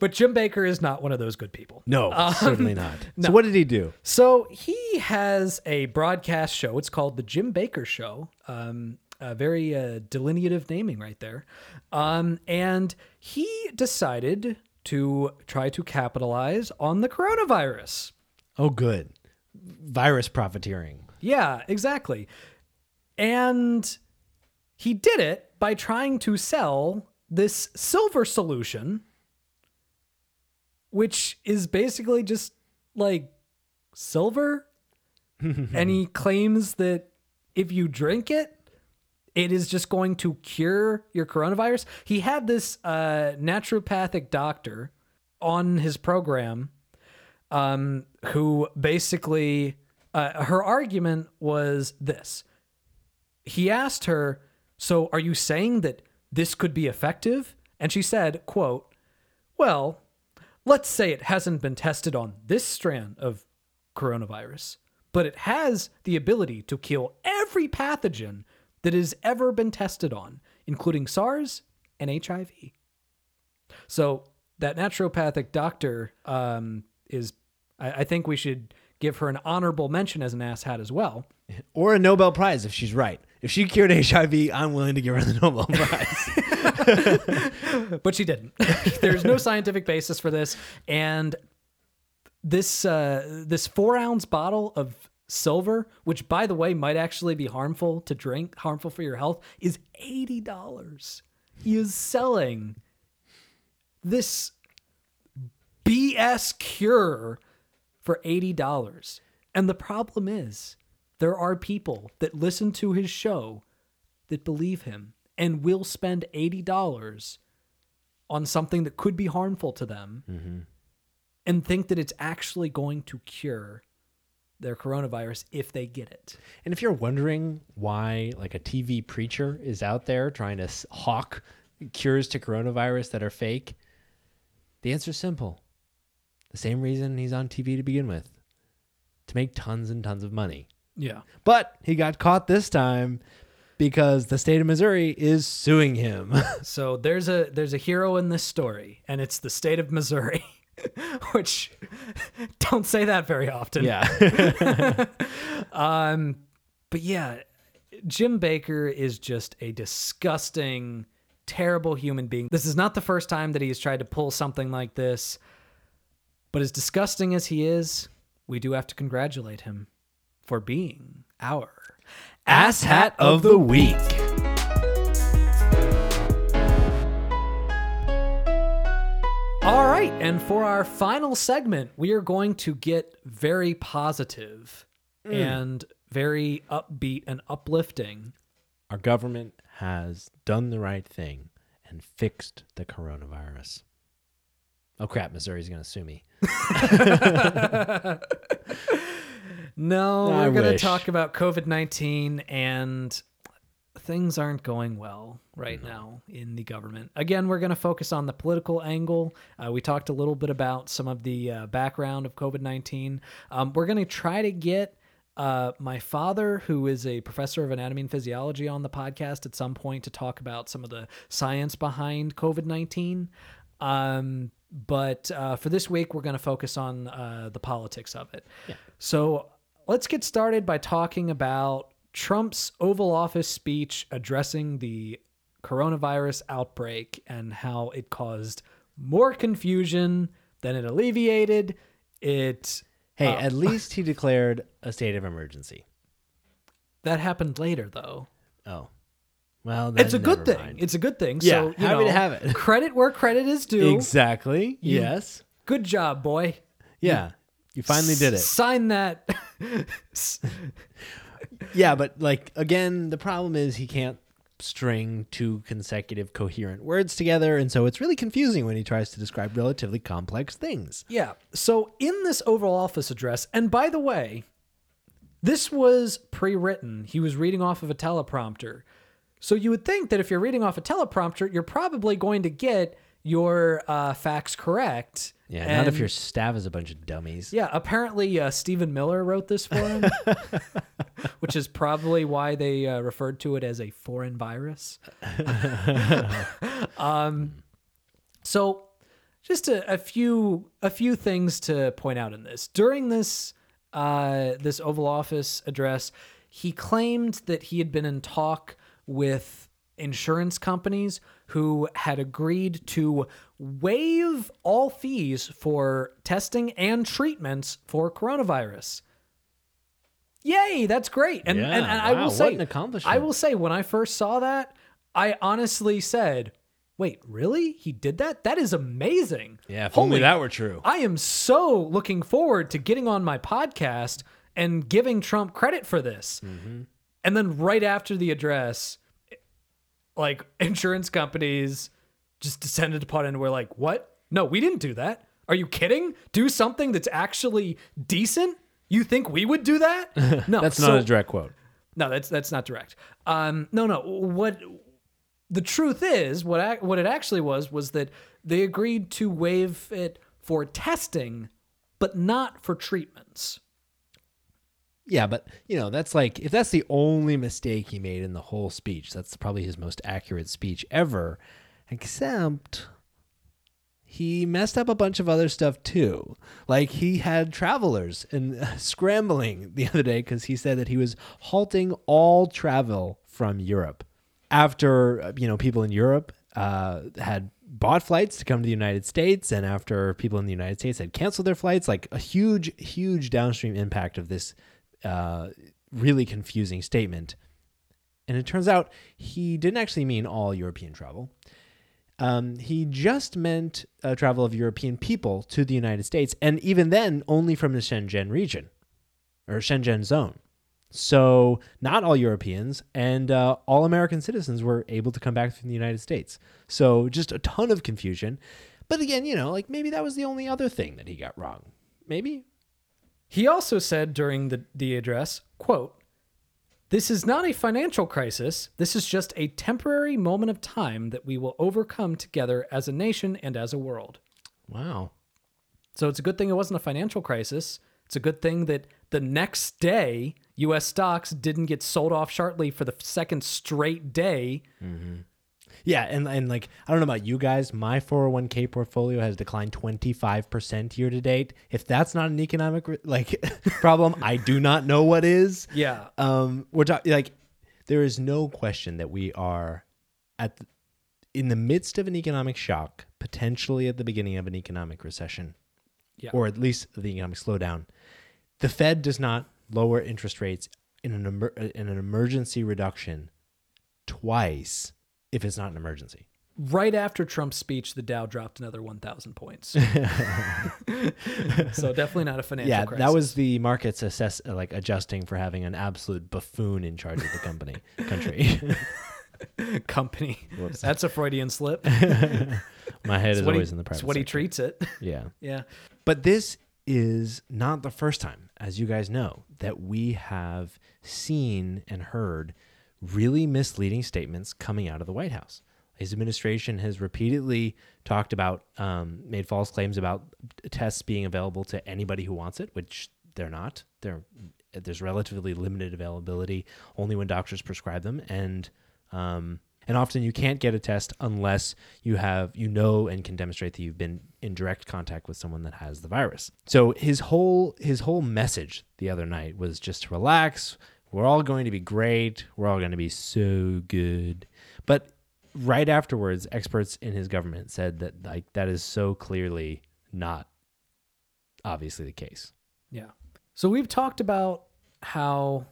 But Jim Bakker is not one of those good people. no, certainly not. So, what did he do? So he has a broadcast show. It's called The Jim Bakker Show. Um, a very uh, delineative naming right there. Um, and he decided to try to capitalize on the coronavirus. Oh, good. Virus profiteering. Yeah, exactly. And he did it by trying to sell this silver solution, which is basically just like silver. [LAUGHS] and he claims that if you drink it, it is just going to cure your coronavirus. He had this uh, naturopathic doctor on his program um, who basically uh, her argument was this. He asked her, "So are you saying that this could be effective?" And she said, "quote Well, let's say it hasn't been tested on this strand of coronavirus, but it has the ability to kill every pathogen that has ever been tested on, including SARS and HIV." So that naturopathic doctor um, is, I, I think we should give her an honorable mention as an asshat as well. [LAUGHS] Or a Nobel Prize if she's right. If she cured HIV, I'm willing to give her the [LAUGHS] Nobel Prize. [LAUGHS] But she didn't. There's no scientific basis for this, and this uh, this four ounce bottle of silver, which by the way might actually be harmful to drink, harmful for your health, is eighty dollars. He is selling this BS cure for $80. And the problem is, there are people that listen to his show that believe him and will spend $80 on something that could be harmful to them mm-hmm. and think that it's actually going to cure their coronavirus if they get it. and if you're wondering why, like, a TV preacher is out there trying to hawk cures to coronavirus that are fake, the answer's simple. Same reason he's on TV to begin with to make tons and tons of money. Yeah. But he got caught this time because the state of Missouri is suing him. [LAUGHS] So there's a there's a hero in this story and it's the state of Missouri, [LAUGHS] which [LAUGHS] don't say that very often. yeah. Um, but yeah, Jim Bakker is just a disgusting, terrible human being. This is not the first time that he has tried to pull something like this. But as disgusting as he is, we do have to congratulate him for being our Ass Hat of the Week. All right, and for our final segment, we are going to get very positive mm. and very upbeat and uplifting. Our government has done the right thing and fixed the coronavirus. Oh crap, Missouri's going to sue me. No, I we're going to wish. talk about COVID 19 and things aren't going well right now in the government. Again, we're going to focus on the political angle. Uh, we talked a little bit about some of the uh, background of COVID 19. Um, we're going to try to get uh, my father, who is a professor of anatomy and physiology, on the podcast at some point to talk about some of the science behind COVID 19. Um, but uh, for this week, we're going to focus on uh, the politics of it. Yeah. So let's get started by talking about Trump's Oval Office speech addressing the coronavirus outbreak and how it caused more confusion than it alleviated. It Hey, at [LAUGHS] least he declared a state of emergency. that happened later though. Oh, well, It's a good thing. mind. It's a good thing. Yeah, so, you happy to know, have it. [LAUGHS] credit where credit is due. exactly. yes. Good job, boy. Yeah. You finally did it. Sign that. [LAUGHS] Yeah, but like again, the problem is he can't string two consecutive coherent words together, and so it's really confusing when he tries to describe relatively complex things. Yeah. So in this Oval Office address, and by the way, this was pre-written. He was reading off of a teleprompter. So you would think that if you're reading off a teleprompter, you're probably going to get your uh, facts correct. Yeah, not if your staff is a bunch of dummies. Yeah, apparently uh, Stephen Miller wrote this for him, [LAUGHS] which is probably why they uh, referred to it as a foreign virus. [LAUGHS] um, so, just a, a few a few things to point out in this. During this uh, this Oval Office address, he claimed that he had been in talk with insurance companies who had agreed to waive all fees for testing and treatments for coronavirus. Yay, that's great. And, Yeah, and, and I wow, will say an accomplishment. I will say when I first saw that, I honestly said, "Wait, really? He did that? That is amazing." Yeah, if Holy- only that were true. I am so looking forward to getting on my podcast and giving Trump credit for this. Mm-hmm. And then right after the address, like [LAUGHS] insurance companies just descended upon it and were like, "What? No, we didn't do that. Are you kidding? Do something that's actually decent? You think we would do that? [LAUGHS] No, That's so- not a direct quote. no, that's that's not direct. Um, no, no. What the truth is, what ac- what it actually was was that they agreed to waive it for testing, but not for treatments. Yeah, but you know, that's like if that's the only mistake he made in the whole speech, that's probably his most accurate speech ever. Except he messed up a bunch of other stuff too. Like he had travelers and [LAUGHS] scrambling the other day because he said that he was halting all travel from Europe after you know people in Europe uh, had bought flights to come to the United States, and after people in the United States had canceled their flights, like a huge, huge downstream impact of this uh, really confusing statement. And it turns out he didn't actually mean all European travel. Um, he just meant uh, travel of European people to the United States, and even then, only from the Schengen region or Schengen zone. So, not all Europeans and uh, all American citizens were able to come back from the United States. So, just a ton of confusion. But again, you know, like maybe that was the only other thing that he got wrong. Maybe. He also said during the, the address, quote, This is not a financial crisis. This is just a temporary moment of time that we will overcome together as a nation and as a world. Wow. So it's a good thing it wasn't a financial crisis. It's a good thing that the next day, U.S. stocks didn't get sold off sharply for the second straight day. Mm-hmm. Yeah, and and like I don't know about you guys, my 401k portfolio has declined 25% year to date. If that's not an economic like [LAUGHS] problem, I do not know what is. Yeah. Um we're talking like there is no question that we are at the, in the midst of an economic shock, potentially at the beginning of an economic recession. Yeah. Or at least the economic slowdown. The Fed does not lower interest rates in an emer- in an emergency reduction twice if it's not an emergency. Right after Trump's speech, the Dow dropped another 1,000 points. [LAUGHS] so definitely not a financial yeah, crisis. that was the markets assess like adjusting for having an absolute buffoon in charge of the company country. [LAUGHS] company. Whoops. That's a Freudian slip. [LAUGHS] My head is It's he- always in the private. It's what he treats it. Yeah, yeah. but this is not the first time, as you guys know, that we have seen and heard really misleading statements coming out of the White House. His administration has repeatedly talked about, um, made false claims about tests being available to anybody who wants it, which they're not. They're there's relatively limited availability only when doctors prescribe them, and um, and often you can't get a test unless you have you know and can demonstrate that you've been in direct contact with someone that has the virus. So his whole his whole message the other night was just relax. We're all going to be great. We're all going to be so good. But right afterwards, experts in his government said that like that is so clearly not obviously the case. Yeah. So we've talked about how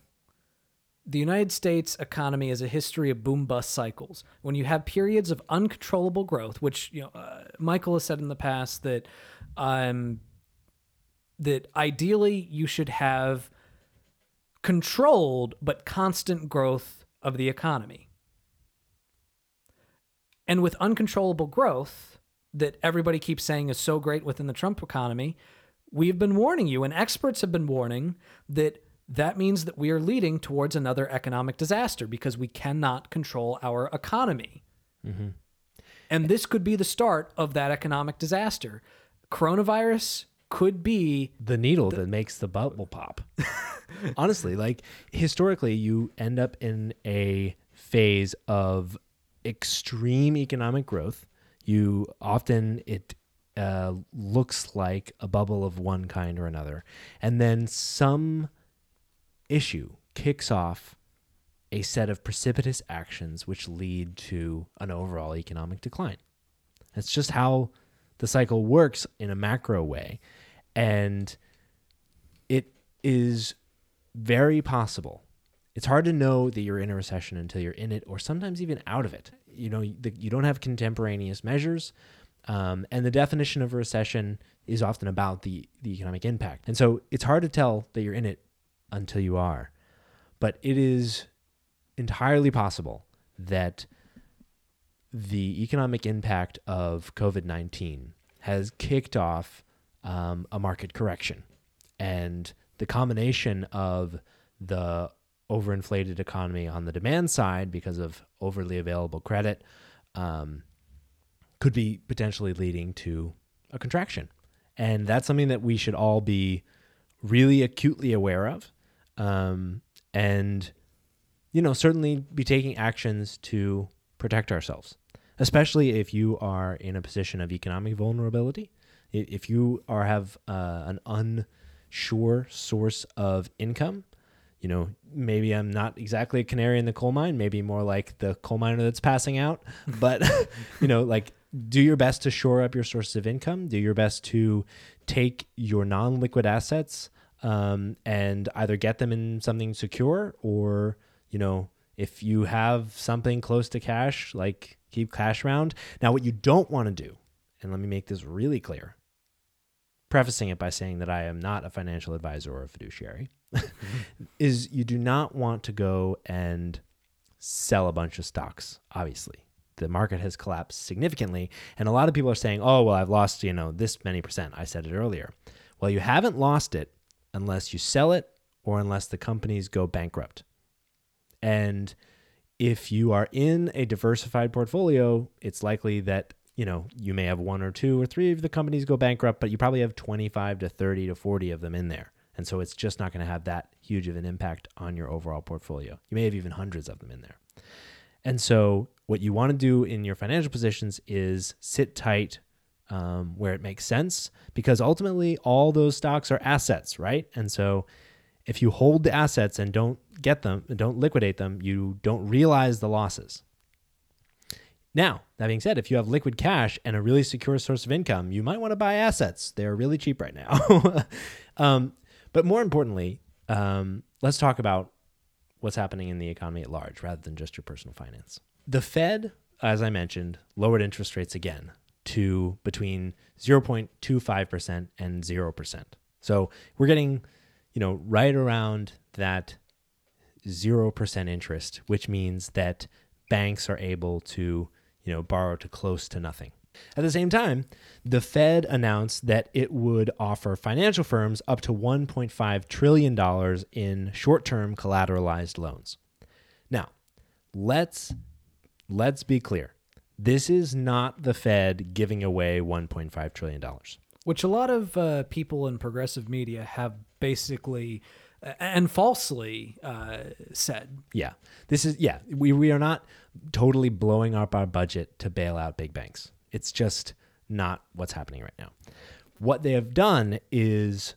the United States economy is a history of boom bust cycles. When you have periods of uncontrollable growth, which you know, uh, Michael has said in the past that um, that ideally you should have controlled but constant growth of the economy. And with uncontrollable growth that everybody keeps saying is so great within the Trump economy, we've been warning you, and experts have been warning that that means that we are leading towards another economic disaster because we cannot control our economy. Mm-hmm. And this could be the start of that economic disaster. Coronavirus could be the needle that makes the bubble pop. [LAUGHS] Honestly, like historically, you end up in a phase of extreme economic growth. You often it uh, looks like a bubble of one kind or another, and then some issue kicks off a set of precipitous actions which lead to an overall economic decline. That's just how the cycle works in a macro way. And it is very possible. It's hard to know that you're in a recession until you're in it, or sometimes even out of it. You know, the, you don't have contemporaneous measures, um, and the definition of a recession is often about the the economic impact. And so it's hard to tell that you're in it until you are. But it is entirely possible that the economic impact of COVID 19 has kicked off um, a market correction. And the combination of the overinflated economy on the demand side because of overly available credit um, could be potentially leading to a contraction. And that's something that we should all be really acutely aware of um, and you know certainly be taking actions to protect ourselves especially if you are in a position of economic vulnerability if you are have uh, an unsure source of income you know maybe i'm not exactly a canary in the coal mine maybe more like the coal miner that's passing out [LAUGHS] but [LAUGHS] you know like do your best to shore up your sources of income do your best to take your non-liquid assets um, and either get them in something secure or, you know, if you have something close to cash, like keep cash around. Now, what you don't want to do, and let me make this really clear, prefacing it by saying that I am not a financial advisor or a fiduciary, [LAUGHS] is you do not want to go and sell a bunch of stocks, obviously. The market has collapsed significantly, and a lot of people are saying, "Oh, well, I've lost, you know, this many percent." I said it earlier. Well, you haven't lost it unless you sell it or unless the companies go bankrupt. And if you are in a diversified portfolio, it's likely that you know you may have one or two or three of the companies go bankrupt, but you probably have 25 to 30 to 40 of them in there. And so it's just not going to have that huge of an impact on your overall portfolio. You may have even hundreds of them in there. And so what you want to do in your financial positions is sit tight um, where it makes sense because ultimately all those stocks are assets, right? And so if you hold the assets and don't get them, don't liquidate them, you don't realize the losses. Now, that being said, if you have liquid cash and a really secure source of income, you might want to buy assets. They're really cheap right now. [LAUGHS] um, but more importantly, um, let's talk about what's happening in the economy at large rather than just your personal finance. The Fed, as I mentioned, lowered interest rates again to between 0.25% and 0%. So we're getting, you know, right around that 0% interest, which means that banks are able to, you know, borrow to close to nothing. At the same time, the Fed announced that it would offer financial firms up to $1.5 trillion in short-term collateralized loans. Now, let's let's be clear. This is not the Fed giving away $1.5 trillion. Which a lot of uh, people in progressive media have basically and falsely uh, said. Yeah. This is yeah, we we are not totally blowing up our budget to bail out big banks. It's just not what's happening right now. What they have done is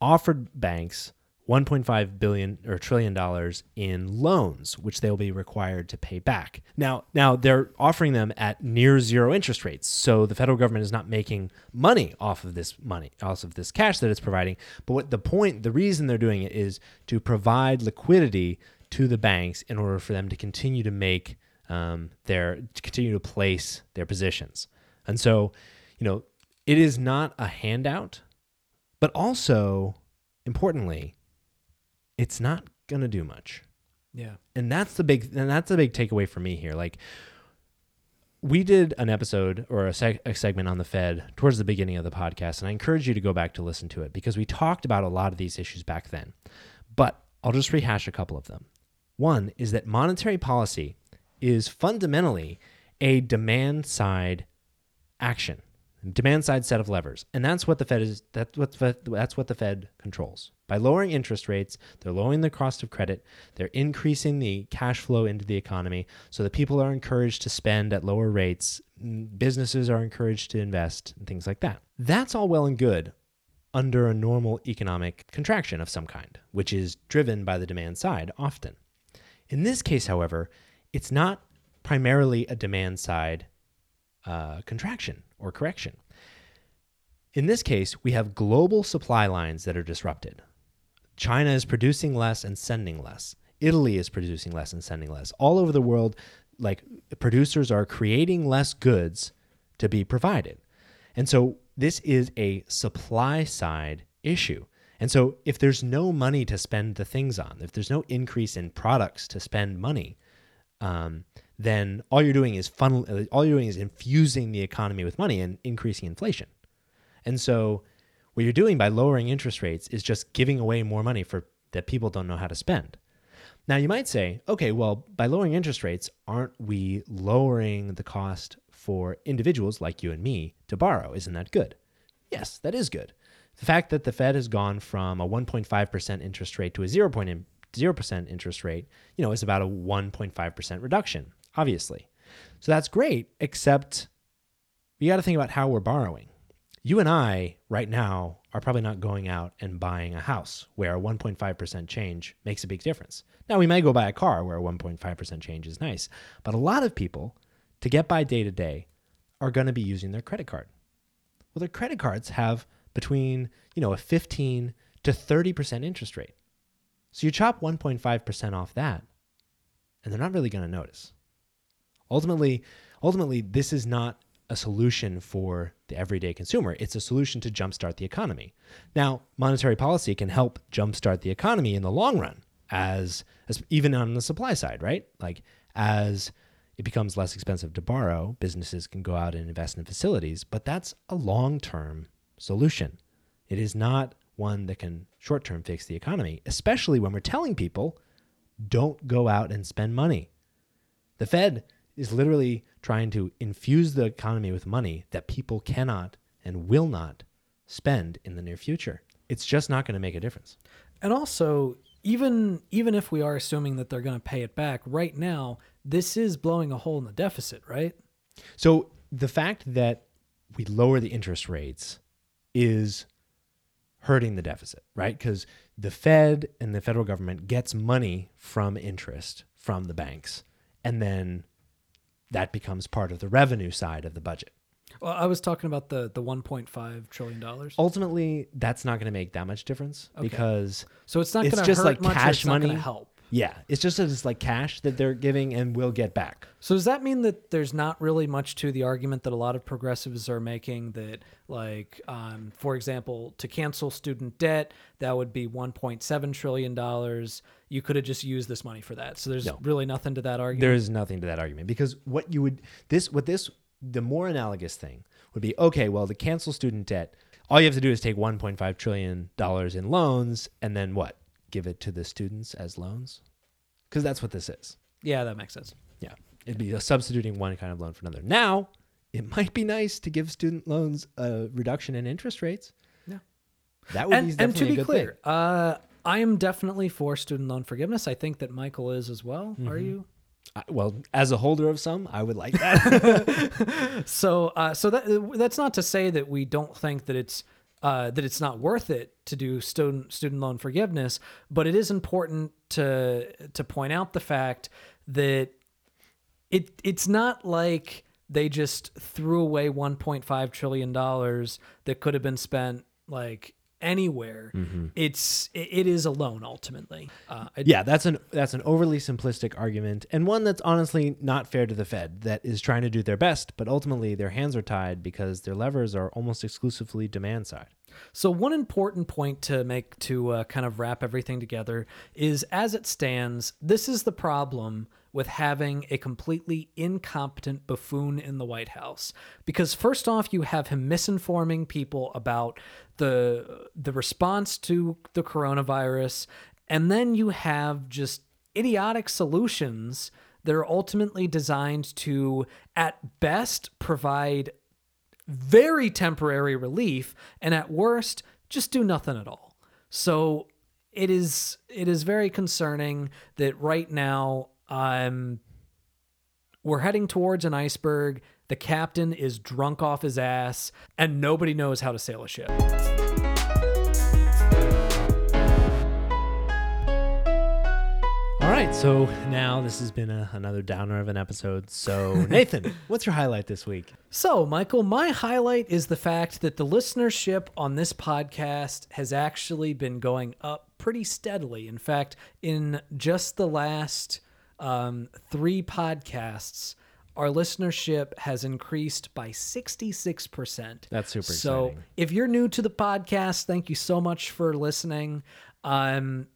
offered banks 1.5 billion or trillion dollars in loans which they'll be required to pay back. Now now they're offering them at near zero interest rates. So the federal government is not making money off of this money, off of this cash that it's providing. But what the point the reason they're doing it is to provide liquidity to the banks in order for them to continue to make um, their to continue to place their positions. And so, you know, it is not a handout, but also importantly, it's not going to do much. Yeah. And that's the big and that's the big takeaway for me here. Like we did an episode or a, seg- a segment on the Fed towards the beginning of the podcast, and I encourage you to go back to listen to it because we talked about a lot of these issues back then. But I'll just rehash a couple of them. One is that monetary policy is fundamentally a demand side action, demand side set of levers, and that's what the Fed is. That's what the, that's what the Fed controls. By lowering interest rates, they're lowering the cost of credit. They're increasing the cash flow into the economy, so that people are encouraged to spend at lower rates. Businesses are encouraged to invest, and things like that. That's all well and good under a normal economic contraction of some kind, which is driven by the demand side often. In this case, however, it's not primarily a demand side uh, contraction or correction. In this case, we have global supply lines that are disrupted. China is producing less and sending less. Italy is producing less and sending less. All over the world, like producers are creating less goods to be provided. And so this is a supply side issue. And so if there's no money to spend the things on, if there's no increase in products to spend money, um, then all you're doing is funnel, all you're doing is infusing the economy with money and increasing inflation. And so what you're doing by lowering interest rates is just giving away more money for that people don't know how to spend. Now you might say, okay, well, by lowering interest rates, aren't we lowering the cost for individuals like you and me to borrow? Isn't that good? Yes, that is good. The fact that the Fed has gone from a 1.5% interest rate to a 0.0% interest rate, you know, is about a 1.5% reduction, obviously. So that's great, except you got to think about how we're borrowing. You and I, right now, are probably not going out and buying a house where a 1.5% change makes a big difference. Now, we may go buy a car where a 1.5% change is nice, but a lot of people, to get by day to day, are going to be using their credit card. Well, their credit cards have between, you know, a 15 to 30% interest rate. So you chop 1.5% off that, and they're not really going to notice. Ultimately, ultimately this is not a solution for the everyday consumer. It's a solution to jumpstart the economy. Now, monetary policy can help jumpstart the economy in the long run, as, as even on the supply side, right? Like as it becomes less expensive to borrow, businesses can go out and invest in facilities, but that's a long-term solution. It is not one that can short-term fix the economy, especially when we're telling people don't go out and spend money. The Fed is literally trying to infuse the economy with money that people cannot and will not spend in the near future. It's just not going to make a difference. And also, even even if we are assuming that they're going to pay it back, right now this is blowing a hole in the deficit, right? So the fact that we lower the interest rates is hurting the deficit, right? Because the Fed and the federal government gets money from interest from the banks, and then that becomes part of the revenue side of the budget. Well, I was talking about the the 1.5 trillion dollars. Ultimately, that's not going to make that much difference Okay. because So it's not it's going to just hurt like much. cash it's money. help. Yeah, it's just it's like cash that they're giving and will get back. So does that mean that there's not really much to the argument that a lot of progressives are making that, like, um, for example, to cancel student debt, that would be 1.7 trillion dollars. You could have just used this money for that. So there's No. really nothing to that argument. There is nothing to that argument because what you would this what this the more analogous thing would be okay. Well, to cancel student debt, all you have to do is take 1.5 trillion dollars in loans and then what? Give it to the students as loans because that's what this is. yeah, that makes sense. Yeah, it'd be substituting one kind of loan for another. Now, it might be nice to give student loans a reduction in interest rates. Yeah. That would be And, and definitely to a be clear, uh, I am definitely for student loan forgiveness. I think that Michael is as well. Are you? I, well, as a holder of some, I would like that. [LAUGHS] So, uh, so that that's not to say that we don't think that it's uh, that it's not worth it to do student student loan forgiveness, but it is important to to point out the fact that it it's not like they just threw away 1.5 trillion dollars that could have been spent like anywhere. It's it, it is a loan ultimately. Uh, yeah, that's an that's an overly simplistic argument and one that's honestly not fair to the Fed that is trying to do their best, but ultimately their hands are tied because their levers are almost exclusively demand side. So, one important point to make to uh, kind of wrap everything together is as it stands, this is the problem with having a completely incompetent buffoon in the White House. Because, first off, you have him misinforming people about the, the response to the coronavirus, and then you have just idiotic solutions that are ultimately designed to, at best, provide very temporary relief and at worst just do nothing at all so it is it is very concerning that right now um we're heading towards an iceberg the captain is drunk off his ass and nobody knows how to sail a ship All right, so now this has been a, another downer of an episode. So, [LAUGHS] Nathan, what's your highlight this week? So, Michael, my highlight is the fact that the listenership on this podcast has actually been going up pretty steadily. In fact, in just the last um, three podcasts, our listenership has increased by 66%. That's super So, exciting. if you're new to the podcast, thank you so much for listening. Um,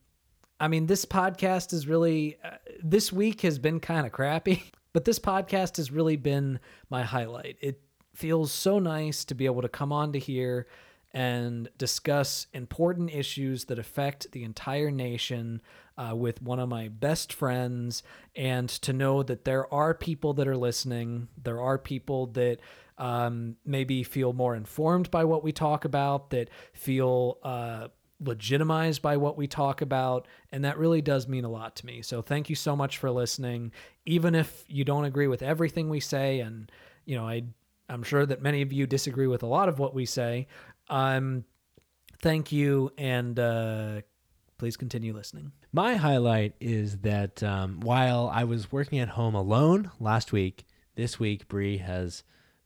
I mean, this podcast is really, uh, this week has been kind of crappy, [LAUGHS] but this podcast has really been my highlight. It feels so nice to be able to come on to here and discuss important issues that affect the entire nation uh, with one of my best friends, and to know that there are people that are listening. There are people that um, maybe feel more informed by what we talk about, that feel uh, legitimized by what we talk about. And that really does mean a lot to me. So thank you so much for listening. Even if you don't agree with everything we say, and, you know, I, I'm sure that many of you disagree with a lot of what we say. Um, thank you. And uh, please continue listening. My highlight is that um, while I was working at home alone last week, this week Bree has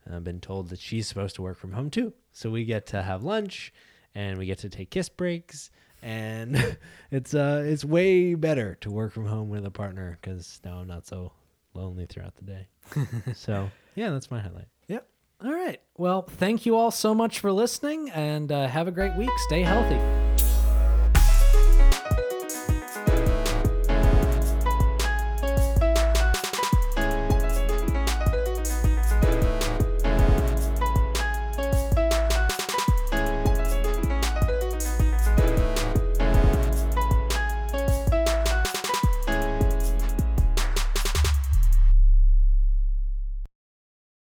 uh, been told that she's supposed to work from home too. So we get to have lunch, and we get to take kiss breaks, and [LAUGHS] it's uh it's way better to work from home with a partner because now I'm not so lonely throughout the day. [LAUGHS] so yeah, that's my highlight. Yep. All right. Well, thank you all so much for listening and uh, have a great week. Stay healthy.